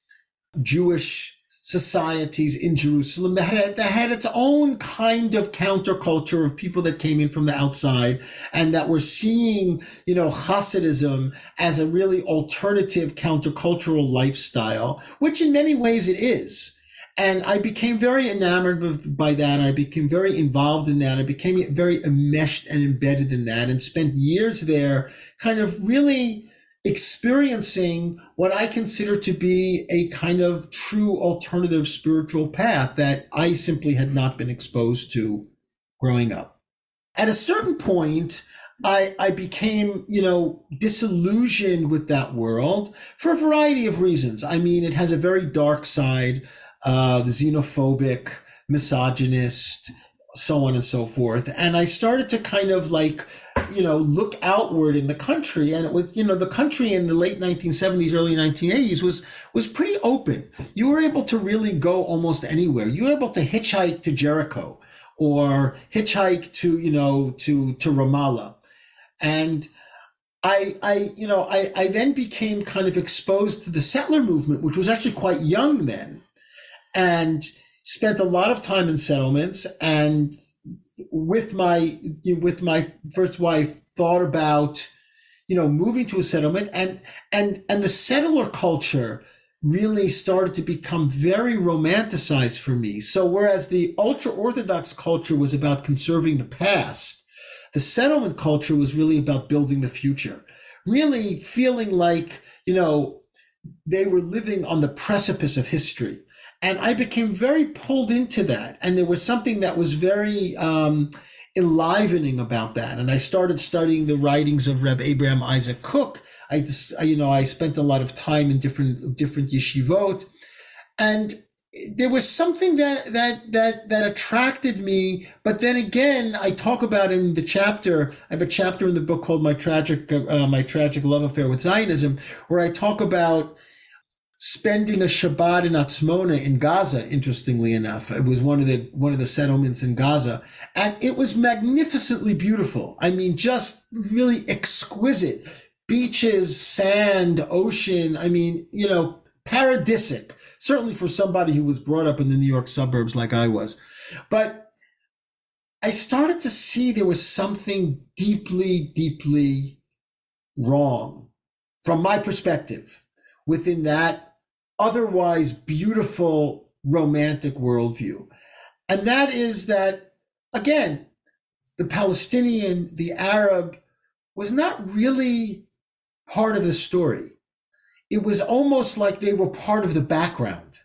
Jewish societies in Jerusalem that had, that had its own kind of counterculture of people that came in from the outside and that were seeing, you know, Hasidism as a really alternative countercultural lifestyle, which in many ways it is. And I became very enamored by that. I became very involved in that. I became very enmeshed and embedded in that and spent years there kind of really experiencing what I consider to be a kind of true alternative spiritual path that I simply had not been exposed to growing up. At a certain point, I, I became, you know, disillusioned with that world for a variety of reasons. I mean, it has a very dark side, uh, xenophobic, misogynist, so on and so forth. And I started to kind of like you know, look outward in the country. And it was, you know, the country in the late 1970s, early 1980s was, was pretty open. You were able to really go almost anywhere. You were able to hitchhike to Jericho or hitchhike to, you know, to, to Ramallah. And I, I, you know, I, I then became kind of exposed to the settler movement, which was actually quite young then. And spent a lot of time in settlements and with my with my first wife thought about you know moving to a settlement and and and the settler culture really started to become very romanticized for me. So whereas the ultra orthodox culture was about conserving the past the settlement culture was really about building the future really feeling like you know they were living on the precipice of history and I became very pulled into that. And there was something that was very um, enlivening about that. And I started studying the writings of Reb Abraham Isaac Kook. I, you know, I spent a lot of time in different different yeshivot, and there was something that that that that attracted me. But then again, I talk about in the chapter. I have a chapter in the book called "My Tragic uh, My Tragic Love Affair with Zionism," where I talk about spending a Shabbat in Atzmona in Gaza. Interestingly enough, it was one of the one of the settlements in Gaza, and it was magnificently beautiful. I mean, just really exquisite beaches, sand, ocean. I mean, you know, paradisic. Certainly for somebody who was brought up in the New York suburbs like I was, but I started to see there was something deeply, deeply wrong from my perspective within that otherwise beautiful romantic worldview. And that is that, again, the Palestinian, the Arab was not really part of the story. it was almost like they were part of the background.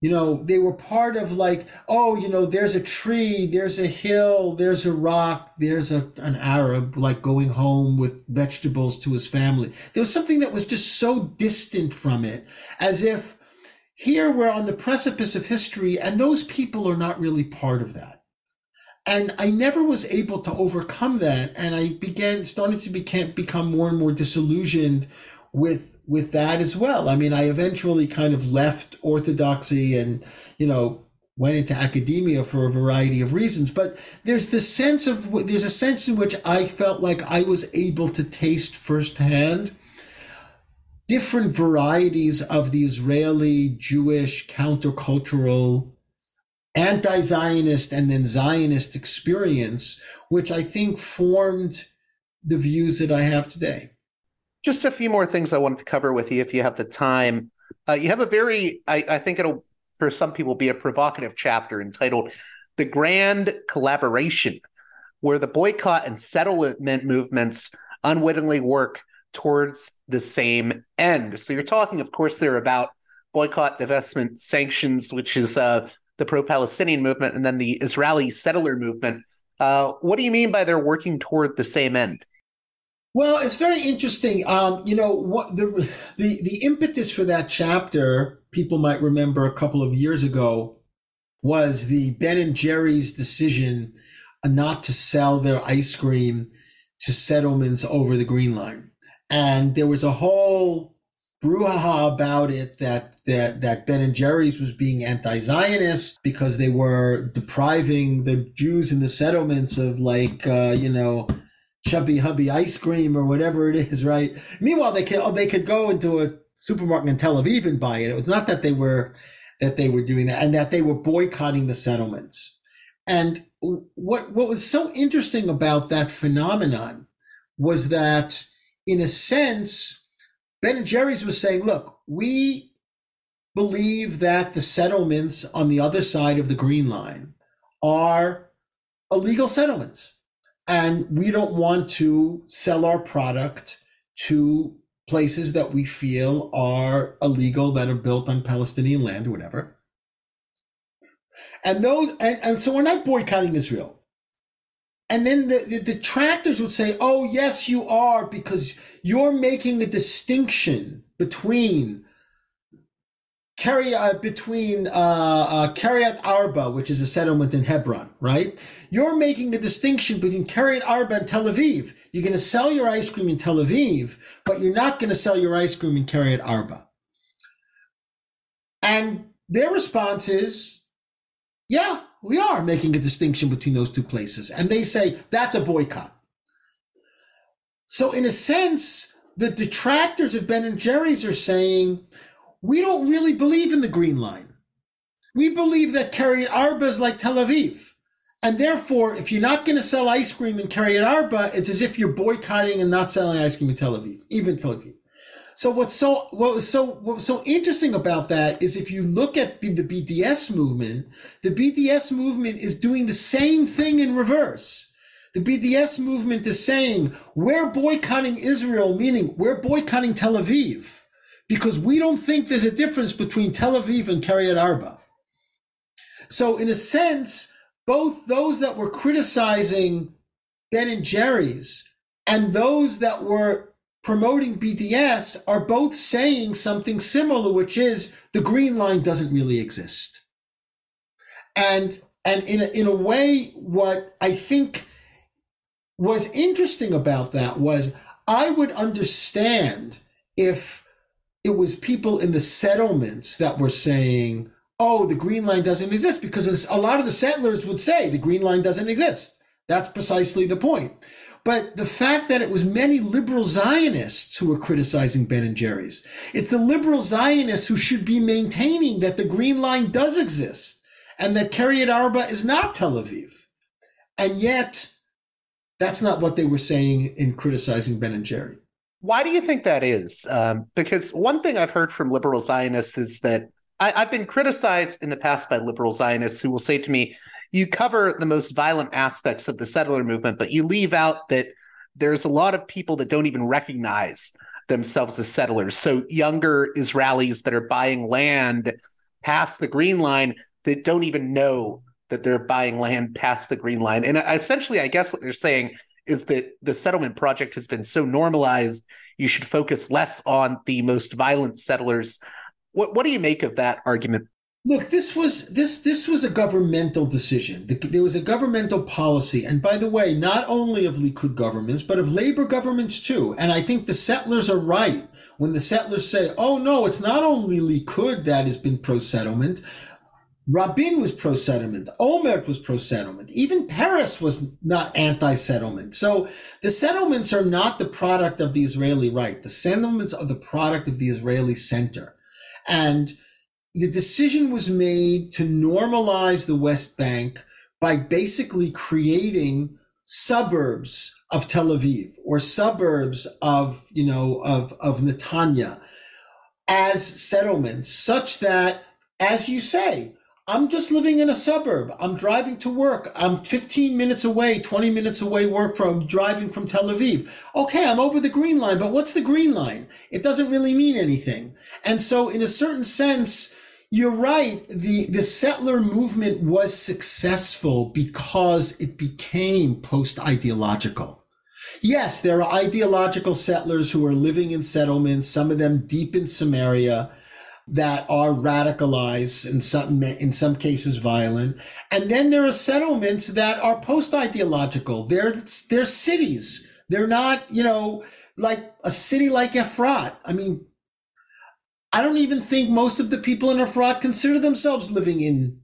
You know, they were part of like, oh, you know, there's a tree, there's a hill, there's a rock, there's a, an Arab like going home with vegetables to his family. There was something that was just so distant from it, as if here we're on the precipice of history and those people are not really part of that. And I never was able to overcome that. And I began, started to become, become more and more disillusioned with with that as well. I mean, I eventually kind of left orthodoxy and, you know, went into academia for a variety of reasons. But there's this sense of there's a sense in which I felt like I was able to taste firsthand different varieties of the Israeli Jewish countercultural anti-Zionist and then Zionist experience, which I think formed the views that I have today. Just a few more things I wanted to cover with you if you have the time. Uh, you have a very, I, I think it'll, for some people, be a provocative chapter entitled The Grand Collaboration, where the boycott and settlement movements unwittingly work towards the same end. So you're talking, of course, there about boycott, divestment, sanctions, which is uh, the pro-Palestinian movement, and then the Israeli settler movement. Uh, what do you mean by they're working toward the same end? Well, it's very interesting. Um, you know, what the the the impetus for that chapter, people might remember a couple of years ago, was the Ben and Jerry's decision not to sell their ice cream to settlements over the Green Line, and there was a whole brouhaha about it that that that Ben and Jerry's was being anti-Zionist because they were depriving the Jews in the settlements of like uh, you know chubby hubby ice cream or whatever it is, right? Meanwhile, they could oh, they could go into a supermarket in Tel Aviv and buy it. It was not that they were that they were doing that, and that they were boycotting the settlements. And what what was so interesting about that phenomenon was that, in a sense, Ben and Jerry's was saying, "Look, we believe that the settlements on the other side of the Green Line are illegal settlements." And we don't want to sell our product to places that we feel are illegal that are built on Palestinian land or whatever. And those and, and so we're not boycotting Israel. And then the, the detractors would say, oh, yes, you are, because you're making a distinction between Kiryat uh, between uh, uh, Arba, which is a settlement in Hebron, right? You're making a distinction between Kiryat Arba and Tel Aviv. You're going to sell your ice cream in Tel Aviv, but you're not going to sell your ice cream in Kiryat Arba. And their response is, yeah, we are making a distinction between those two places. And they say that's a boycott. So in a sense, the detractors of Ben and Jerry's are saying, we don't really believe in the Green Line. We believe that Kiryat Arba is like Tel Aviv. And therefore, if you're not going to sell ice cream in Kiryat Arba, it's as if you're boycotting and not selling ice cream in Tel Aviv, even Tel Aviv. So what's so what was so what was so interesting about that is if you look at the BDS movement, the BDS movement is doing the same thing in reverse. The BDS movement is saying we're boycotting Israel, meaning we're boycotting Tel Aviv because we don't think there's a difference between Tel Aviv and Kiryat Arba. So, in a sense, both those that were criticizing Ben and Jerry's and those that were promoting BDS are both saying something similar, which is the green line doesn't really exist. And and in a, in a way, what I think was interesting about that was I would understand if it was people in the settlements that were saying, oh, the Green Line doesn't exist, because a lot of the settlers would say the Green Line doesn't exist. That's precisely the point. But the fact that it was many liberal Zionists who were criticizing Ben and Jerry's, it's the liberal Zionists who should be maintaining that the Green Line does exist and that Kiryat Arba is not Tel Aviv. And yet, that's not what they were saying in criticizing Ben and Jerry. Why do you think that is? Um, because one thing I've heard from liberal Zionists is that I, I've been criticized in the past by liberal Zionists who will say to me, you cover the most violent aspects of the settler movement, but you leave out that there's a lot of people that don't even recognize themselves as settlers. So younger Israelis that are buying land past the green line that don't even know that they're buying land past the green line. And essentially, I guess what they're saying is that the settlement project has been so normalized, you should focus less on the most violent settlers. What what do you make of that argument? Look, this was this this was a governmental decision. There was a governmental policy, and by the way, not only of Likud governments, but of labor governments too. And I think the settlers are right when the settlers say, "Oh no, it's not only Likud that has been pro-settlement. Rabin was pro-settlement. Olmert was pro-settlement. Even Peres was not anti-settlement. So the settlements are not the product of the Israeli right. The settlements are the product of the Israeli center, and." the decision was made to normalize the West Bank by basically creating suburbs of Tel Aviv or suburbs of, you know, of, of Netanya as settlements such that, as you say, I'm just living in a suburb. I'm driving to work. I'm 15 minutes away, 20 minutes away work from driving from Tel Aviv. Okay, I'm over the green line, but what's the green line? It doesn't really mean anything. And so in a certain sense, you're right. The, the settler movement was successful because it became post ideological. Yes, there are ideological settlers who are living in settlements, some of them deep in Samaria, that are radicalized in some in some cases violent. And then there are settlements that are post ideological they're they're cities. They're not you know like a city like Efrat. I mean I don't even think most of the people in Efrat consider themselves living in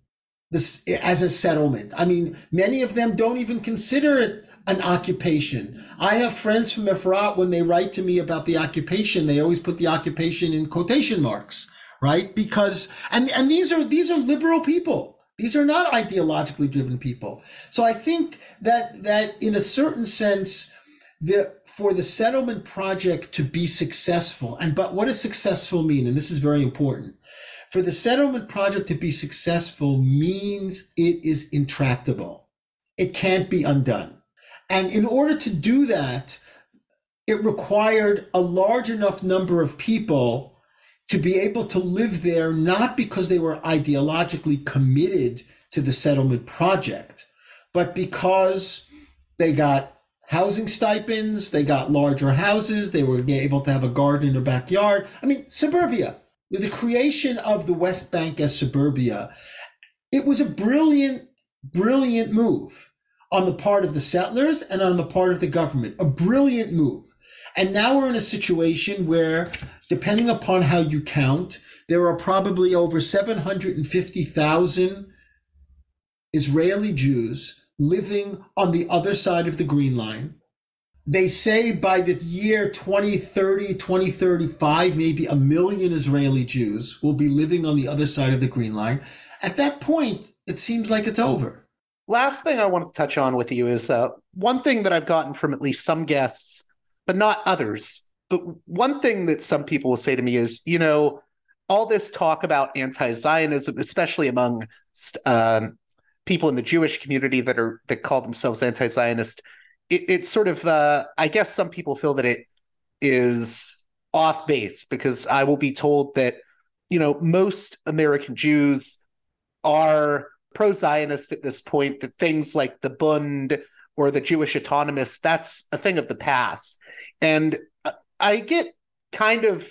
this as a settlement. I mean, many of them don't even consider it an occupation. I have friends from Efrat when they write to me about the occupation, they always put the occupation in quotation marks, right? Because and and these are these are liberal people. These are not ideologically driven people. So I think that that in a certain sense, the for the settlement project to be successful, and but what does successful mean? And this is very important. For the settlement project to be successful means it is intractable. It can't be undone. And in order to do that, it required a large enough number of people to be able to live there, not because they were ideologically committed to the settlement project, but because they got housing stipends. They got larger houses. They were able to have a garden in a backyard. I mean, suburbia. With the creation of the West Bank as suburbia, it was a brilliant, brilliant move on the part of the settlers and on the part of the government. A brilliant move. And now we're in a situation where, depending upon how you count, there are probably over 750,000 Israeli Jews living on the other side of the green line. They say by the year 2030, 2035, maybe a million Israeli Jews will be living on the other side of the green line. At that point, it seems like it's over. Last thing I want to touch on with you is uh, one thing that I've gotten from at least some guests, but not others. But one thing that some people will say to me is, you know, all this talk about anti-Zionism, especially among um, people in the Jewish community that are that call themselves anti-Zionist, it, it's sort of uh, I guess some people feel that it is off base because I will be told that you know most American Jews are pro-Zionist at this point. That things like the Bund or the Jewish autonomists that's a thing of the past, and I get kind of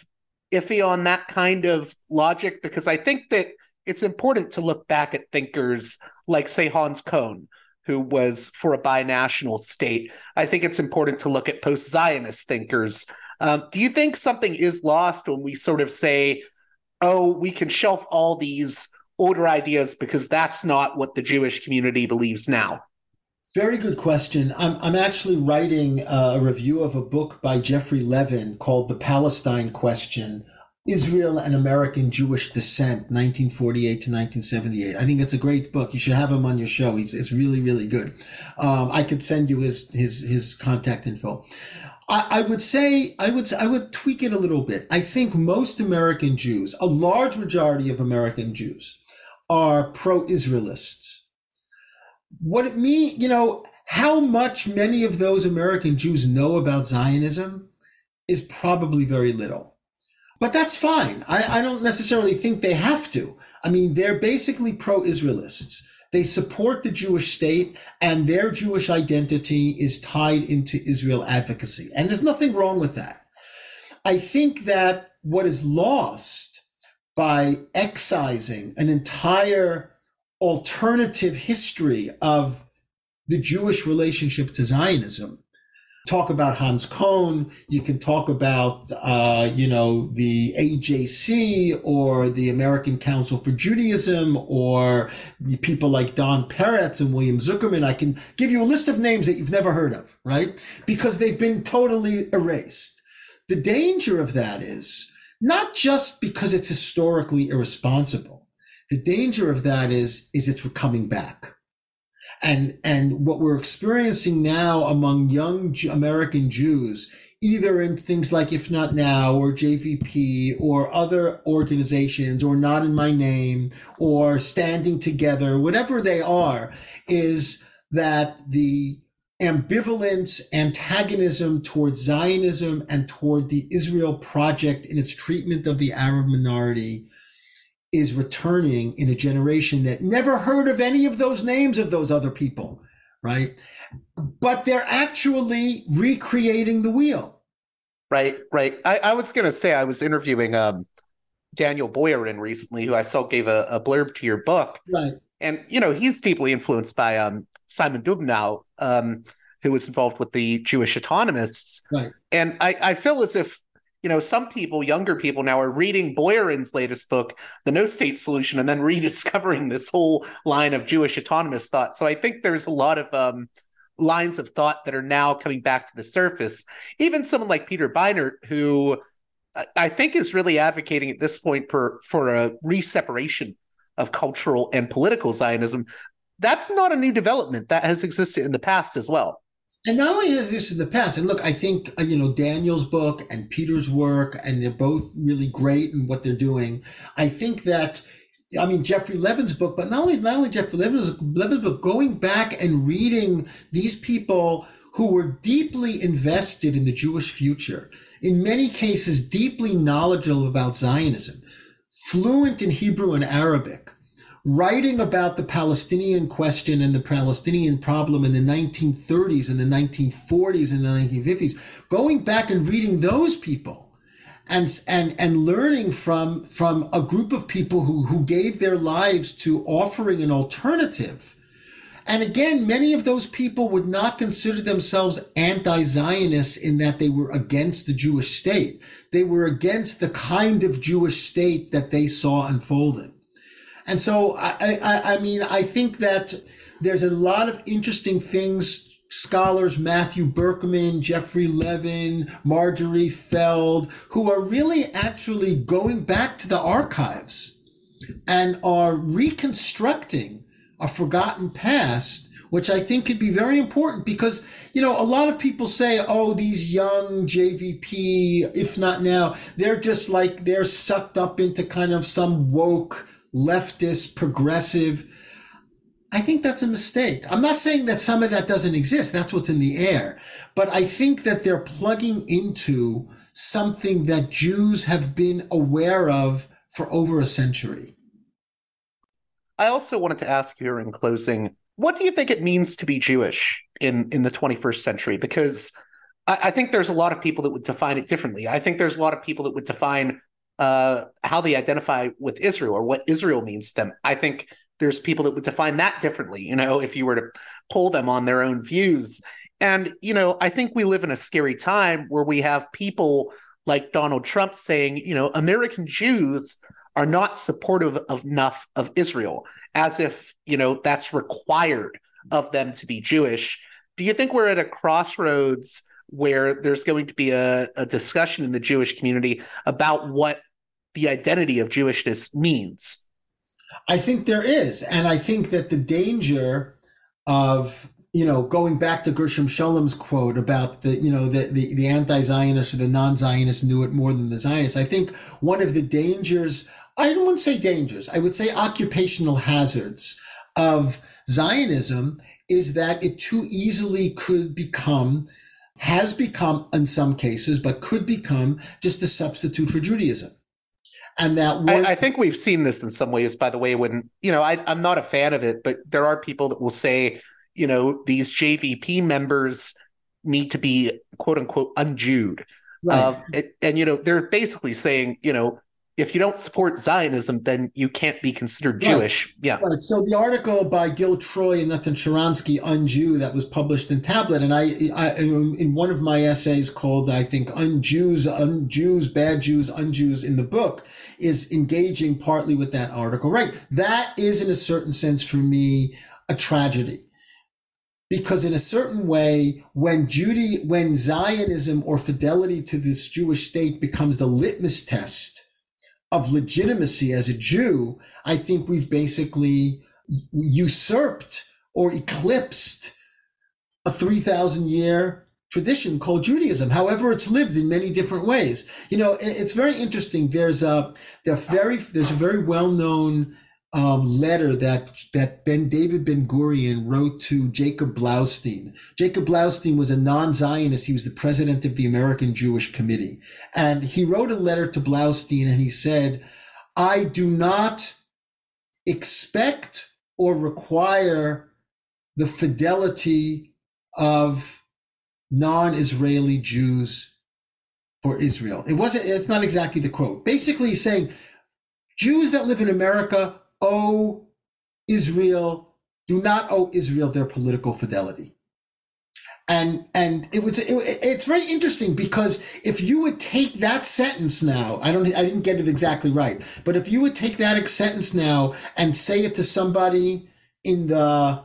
iffy on that kind of logic because I think that it's important to look back at thinkers like, say, Hans Kohn, who was for a binational state. I think it's important to look at post Zionist thinkers. Um, do you think something is lost when we sort of say, oh, we can shelf all these older ideas because that's not what the Jewish community believes now? Very good question. I'm, I'm actually writing a review of a book by Geoffrey Levin called The Palestine Question Israel and American Jewish Dissent, 1948 to 1978. I think it's a great book. You should have him on your show. He's, it's really, really good. Um, I could send you his, his, his contact info. I, I would say, I would, I would tweak it a little bit. I think most American Jews, a large majority of American Jews are pro-Israelists. What it mean, you know, how much many of those American Jews know about Zionism is probably very little. But that's fine. I, I don't necessarily think they have to. I mean, they're basically pro Israelists. They support the Jewish state and their Jewish identity is tied into Israel advocacy. And there's nothing wrong with that. I think that what is lost by excising an entire alternative history of the Jewish relationship to Zionism talk about Hans Kohn. You can talk about, uh, you know, the AJC or the American Council for Judaism or people like Don Peretz and William Zuckerman. I can give you a list of names that you've never heard of, right? Because they've been totally erased. The danger of that is not just because it's historically irresponsible. The danger of that is, is it's coming back. And and what we're experiencing now among young American Jews, either in things like If Not Now or JVP or other organizations or Not in My Name or Standing Together, whatever they are, is that the ambivalence, antagonism towards Zionism and toward the Israel project in its treatment of the Arab minority is returning in a generation that never heard of any of those names of those other people, right? But they're actually recreating the wheel. Right, right. I, I was going to say, I was interviewing um, Daniel Boyarin recently, who I saw gave a, a, blurb to your book. Right. And, you know, he's deeply influenced by um, Simon Dubnow, um, who was involved with the Jewish autonomists. Right. And I, I feel as if you know, some people, younger people now are reading Boyarin's latest book, The No State Solution, and then rediscovering this whole line of Jewish autonomous thought. So I think there's a lot of um, lines of thought that are now coming back to the surface. Even someone like Peter Beinart, who I think is really advocating at this point for for a reseparation of cultural and political Zionism. That's not a new development that has existed in the past as well. And not only has this in the past, and look, I think, uh, you know, Daniel's book and Peter's work, and they're both really great in what they're doing. I think that, I mean, Geoffrey Levin's book, but not only, not only Geoffrey Levin's, Levin's book, going back and reading these people who were deeply invested in the Jewish future, in many cases, deeply knowledgeable about Zionism, fluent in Hebrew and Arabic, writing about the Palestinian question and the Palestinian problem in the 1930s and the 1940s and the 1950s, going back and reading those people and, and, and learning from, from a group of people who, who gave their lives to offering an alternative. And again, many of those people would not consider themselves anti-Zionists in that they were against the Jewish state. They were against the kind of Jewish state that they saw unfolding. And so, I, I, I mean, I think that there's a lot of interesting things scholars Matthew Berkman, Geoffrey Levin, Marjorie Feld, who are really actually going back to the archives and are reconstructing a forgotten past, which I think could be very important because, you know, a lot of people say, oh, these young JVP, if not now, they're just like, they're sucked up into kind of some woke leftist, progressive. I think that's a mistake. I'm not saying that some of that doesn't exist. That's what's in the air. But I think that they're plugging into something that Jews have been aware of for over a century. I also wanted to ask you in closing, what do you think it means to be Jewish in, in the 21st century? Because I, I think there's a lot of people that would define it differently. I think there's a lot of people that would define uh, how they identify with Israel or what Israel means to them. I think there's people that would define that differently, you know, if you were to pull them on their own views. And, you know, I think we live in a scary time where we have people like Donald Trump saying, you know, American Jews are not supportive enough of Israel, as if, you know, that's required of them to be Jewish. Do you think we're at a crossroads where there's going to be a, a discussion in the Jewish community about what the identity of Jewishness means. I think there is. And I think that the danger of, you know, going back to Gershom Scholem's quote about the, you know, the, the, the anti-Zionists or the non-Zionists knew it more than the Zionists. I think one of the dangers, I wouldn't say dangers, I would say occupational hazards of Zionism is that it too easily could become has become, in some cases, but could become just a substitute for Judaism. And that was- I, I, think we've seen this in some ways, by the way, when, you know, I, I'm not a fan of it, but there are people that will say, you know, these JVP members need to be quote unquote unjewed. Right. Uh, and, and, you know, they're basically saying, you know, if you don't support Zionism, then you can't be considered Jewish. Right. Yeah. Right. So the article by Gil Troy and Natan Sharansky, Unjew, that was published in Tablet, and I, I in one of my essays called, I think, Unjews, Unjews, Bad Jews, Unjews in the book, is engaging partly with that article. Right. That is, in a certain sense, for me, a tragedy because in a certain way when judy when zionism or fidelity to this jewish state becomes the litmus test of legitimacy as a Jew, I think we've basically usurped or eclipsed a 3,000 year tradition called Judaism. However, it's lived in many different ways. You know, it's very interesting. There's a, very, there's a very well known um, letter that that Ben David Ben Gurion wrote to Jacob Blaustein. Jacob Blaustein was a non-Zionist. He was the president of the American Jewish Committee, and he wrote a letter to Blaustein, and he said, "I do not expect or require the fidelity of non-Israeli Jews." For Israel. It wasn't, it's not exactly the quote. Basically saying Jews that live in America owe Israel, do not owe Israel their political fidelity. And and it was it, it's very interesting because if you would take that sentence now, I don't I didn't get it exactly right, but if you would take that sentence now and say it to somebody in the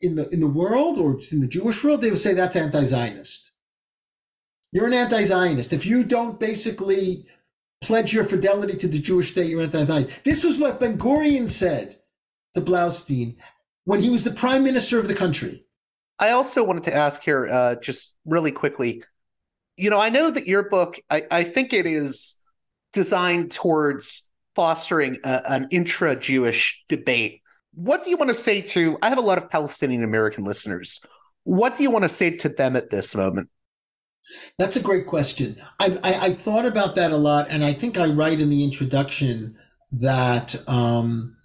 in the in the world or in the Jewish world, they would say that's anti-Zionist. You're an anti-Zionist. If you don't basically pledge your fidelity to the Jewish state, you're anti-Zionist. This was what Ben Gurion said to Blaustein when he was the prime minister of the country. I also wanted to ask here, uh, just really quickly. You know, I know that your book, I, I think it is designed towards fostering a, an intra Jewish debate. What do you want to say to? I have a lot of Palestinian American listeners. What do you want to say to them at this moment? That's a great question. I, I, I, thought about that a lot, and I think I write in the introduction that um,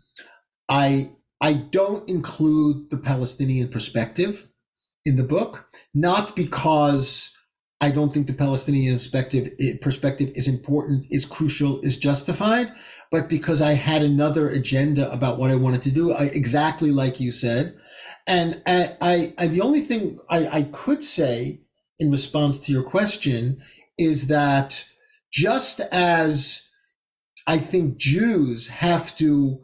I I don't include the Palestinian perspective in the book, not because I don't think the Palestinian perspective perspective is important, is crucial, is justified, but because I had another agenda about what I wanted to do, I, exactly like you said, and I, I, I the only thing I, I could say in response to your question is that just as I think Jews have to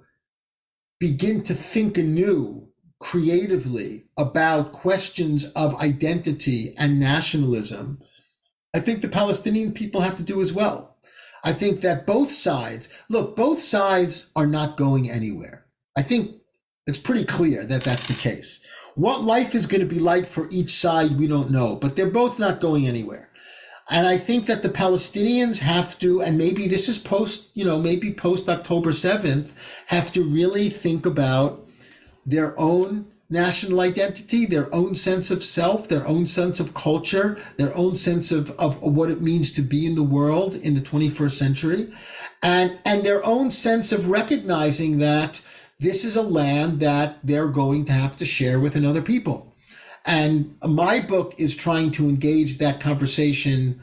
begin to think anew creatively about questions of identity and nationalism, I think the Palestinian people have to do as well. I think that both sides, look, both sides are not going anywhere. I think it's pretty clear that that's the case. What life is going to be like for each side, we don't know, but they're both not going anywhere. And I think that the Palestinians have to, and maybe this is post, you know, maybe post October 7th, have to really think about their own national identity, their own sense of self, their own sense of culture, their own sense of, of what it means to be in the world in the 21st century, and, and their own sense of recognizing that this is a land that they're going to have to share with another people. And my book is trying to engage that conversation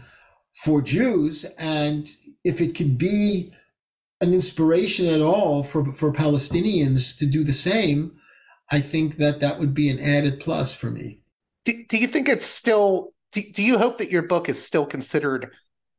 for Jews. And if it could be an inspiration at all for, for Palestinians to do the same, I think that that would be an added plus for me. Do, do you think it's still, do, do you hope that your book is still considered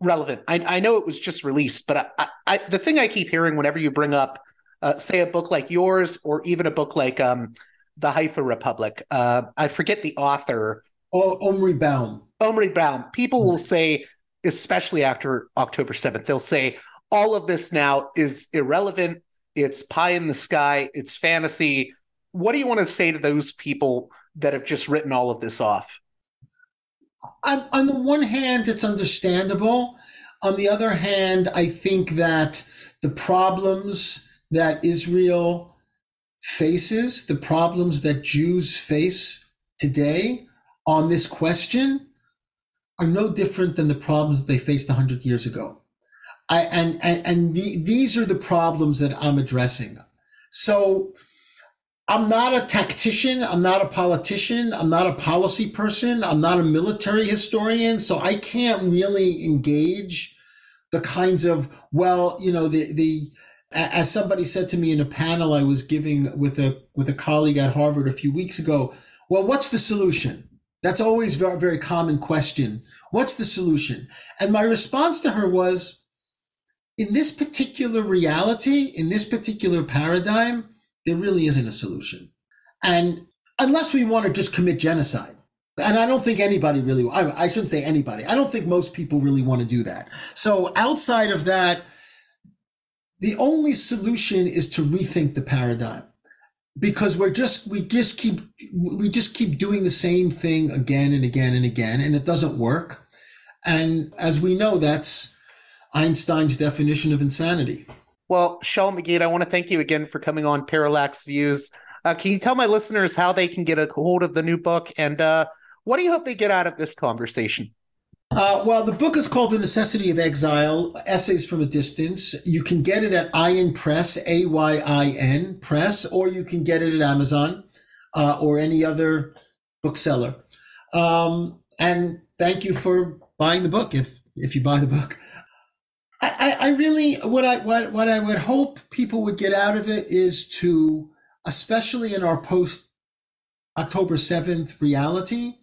relevant? I, I know it was just released, but I, I, the thing I keep hearing whenever you bring up uh, say a book like yours or even a book like um, the Haifa Republic. Uh, I forget the author. Oh, Omri Boehm. Omri Boehm. People will say, especially after October 7th, they'll say all of this now is irrelevant. It's pie in the sky. It's fantasy. What do you want to say to those people that have just written all of this off? On, on the one hand, it's understandable. On the other hand, I think that the problems that Israel faces, the problems that Jews face today on this question, are no different than the problems that they faced 100 years ago. I, and and, and the, these are the problems that I'm addressing. So I'm not a tactician. I'm not a politician. I'm not a policy person. I'm not a military historian. So I can't really engage the kinds of, well, you know, the, the, as somebody said to me in a panel I was giving with a, with a colleague at Harvard a few weeks ago, well, what's the solution? That's always a very, common question. What's the solution? And my response to her was, in this particular reality, in this particular paradigm, there really isn't a solution. And unless we want to just commit genocide, and I don't think anybody really, I, I shouldn't say anybody, I don't think most people really want to do that. So outside of that, the only solution is to rethink the paradigm because we're just we just keep we just keep doing the same thing again and again and again and it doesn't work and as we know that's einstein's definition of insanity well, Shaul Magid, I want to thank you again for coming on Parallax Views. Uh, can you tell my listeners how they can get a hold of the new book and uh, what do you hope they get out of this conversation? Uh, well, the book is called The Necessity of Exile Essays from a Distance. You can get it at Ayin Press, A Y I N Press, or you can get it at Amazon uh, or any other bookseller. Um, and thank you for buying the book if, if you buy the book. I, I really what I what what I would hope people would get out of it is to, especially in our post October seventh reality,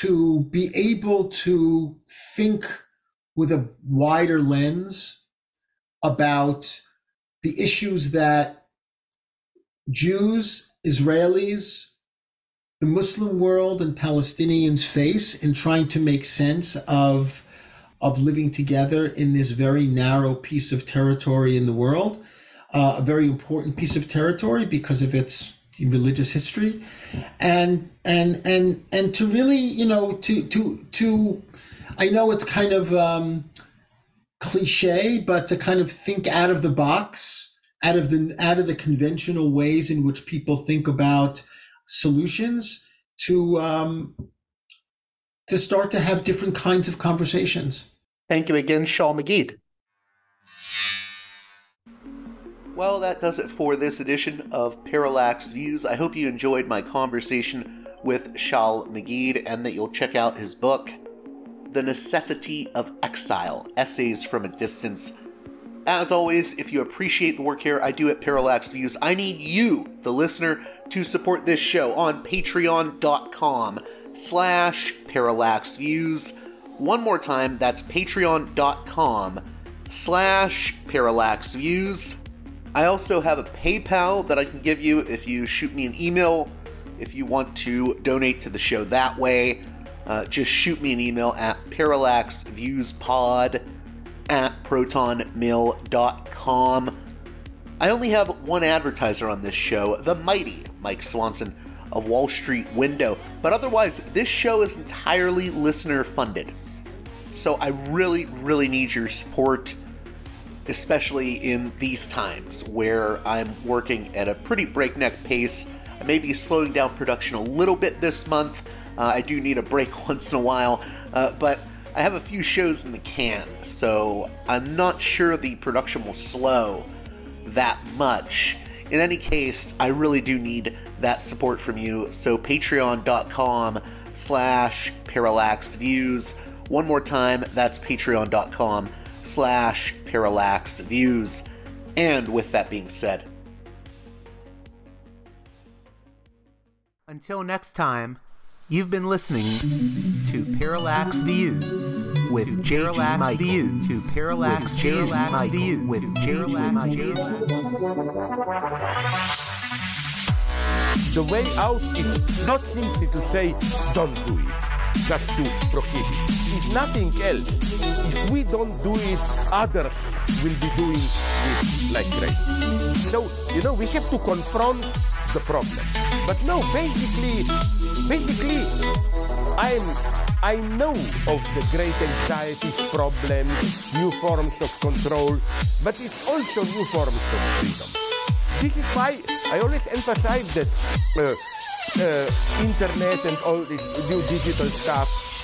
to be able to think with a wider lens about the issues that Jews, Israelis, the Muslim world, and Palestinians face in trying to make sense of of living together in this very narrow piece of territory in the world, uh, a very important piece of territory because of its religious history, and and and and to really, you know, to to to, I know it's kind of um, cliche, but to kind of think out of the box, out of the out of the conventional ways in which people think about solutions, to um, to start to have different kinds of conversations. Thank you again, Shaul Magid. Well, that does it for this edition of Parallax Views. I hope you enjoyed my conversation with Shaul Magid and that you'll check out his book, The Necessity of Exile Essays from a Distance. As always, if you appreciate the work here I do at Parallax Views, I need you, the listener, to support this show on patreon.com slash parallaxviews. One more time, that's patreon.com slash parallaxviews. I also have a PayPal that I can give you if you shoot me an email. If you want to donate to the show that way, uh, just shoot me an email at parallaxviewspod at protonmail.com. I only have one advertiser on this show, the mighty Mike Swanson of Wall Street Window, but otherwise, this show is entirely listener funded. So I really, really need your support, especially in these times where I'm working at a pretty breakneck pace. I may be slowing down production a little bit this month. Uh, I do need a break once in a while, uh, but I have a few shows in the can, so I'm not sure the production will slow that much. In any case, I really do need that support from you. So patreon.com slash parallaxviews. One more time, that's patreon.com slash parallax views. And with that being said, until next time, you've been listening to Parallax Views with JG Michael. Views to Parallax Views with Parallax Views. The way out is not simply to say, don't do it, just to prohibit is nothing else. If we don't do it, others will be doing it like crazy. So, you know, we have to confront the problem. But no, basically, basically, I'm I know of the great anxiety problems, new forms of control, but it's also new forms of freedom. This is why I always emphasize that uh, uh, internet and all this new digital stuff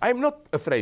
I'm not afraid.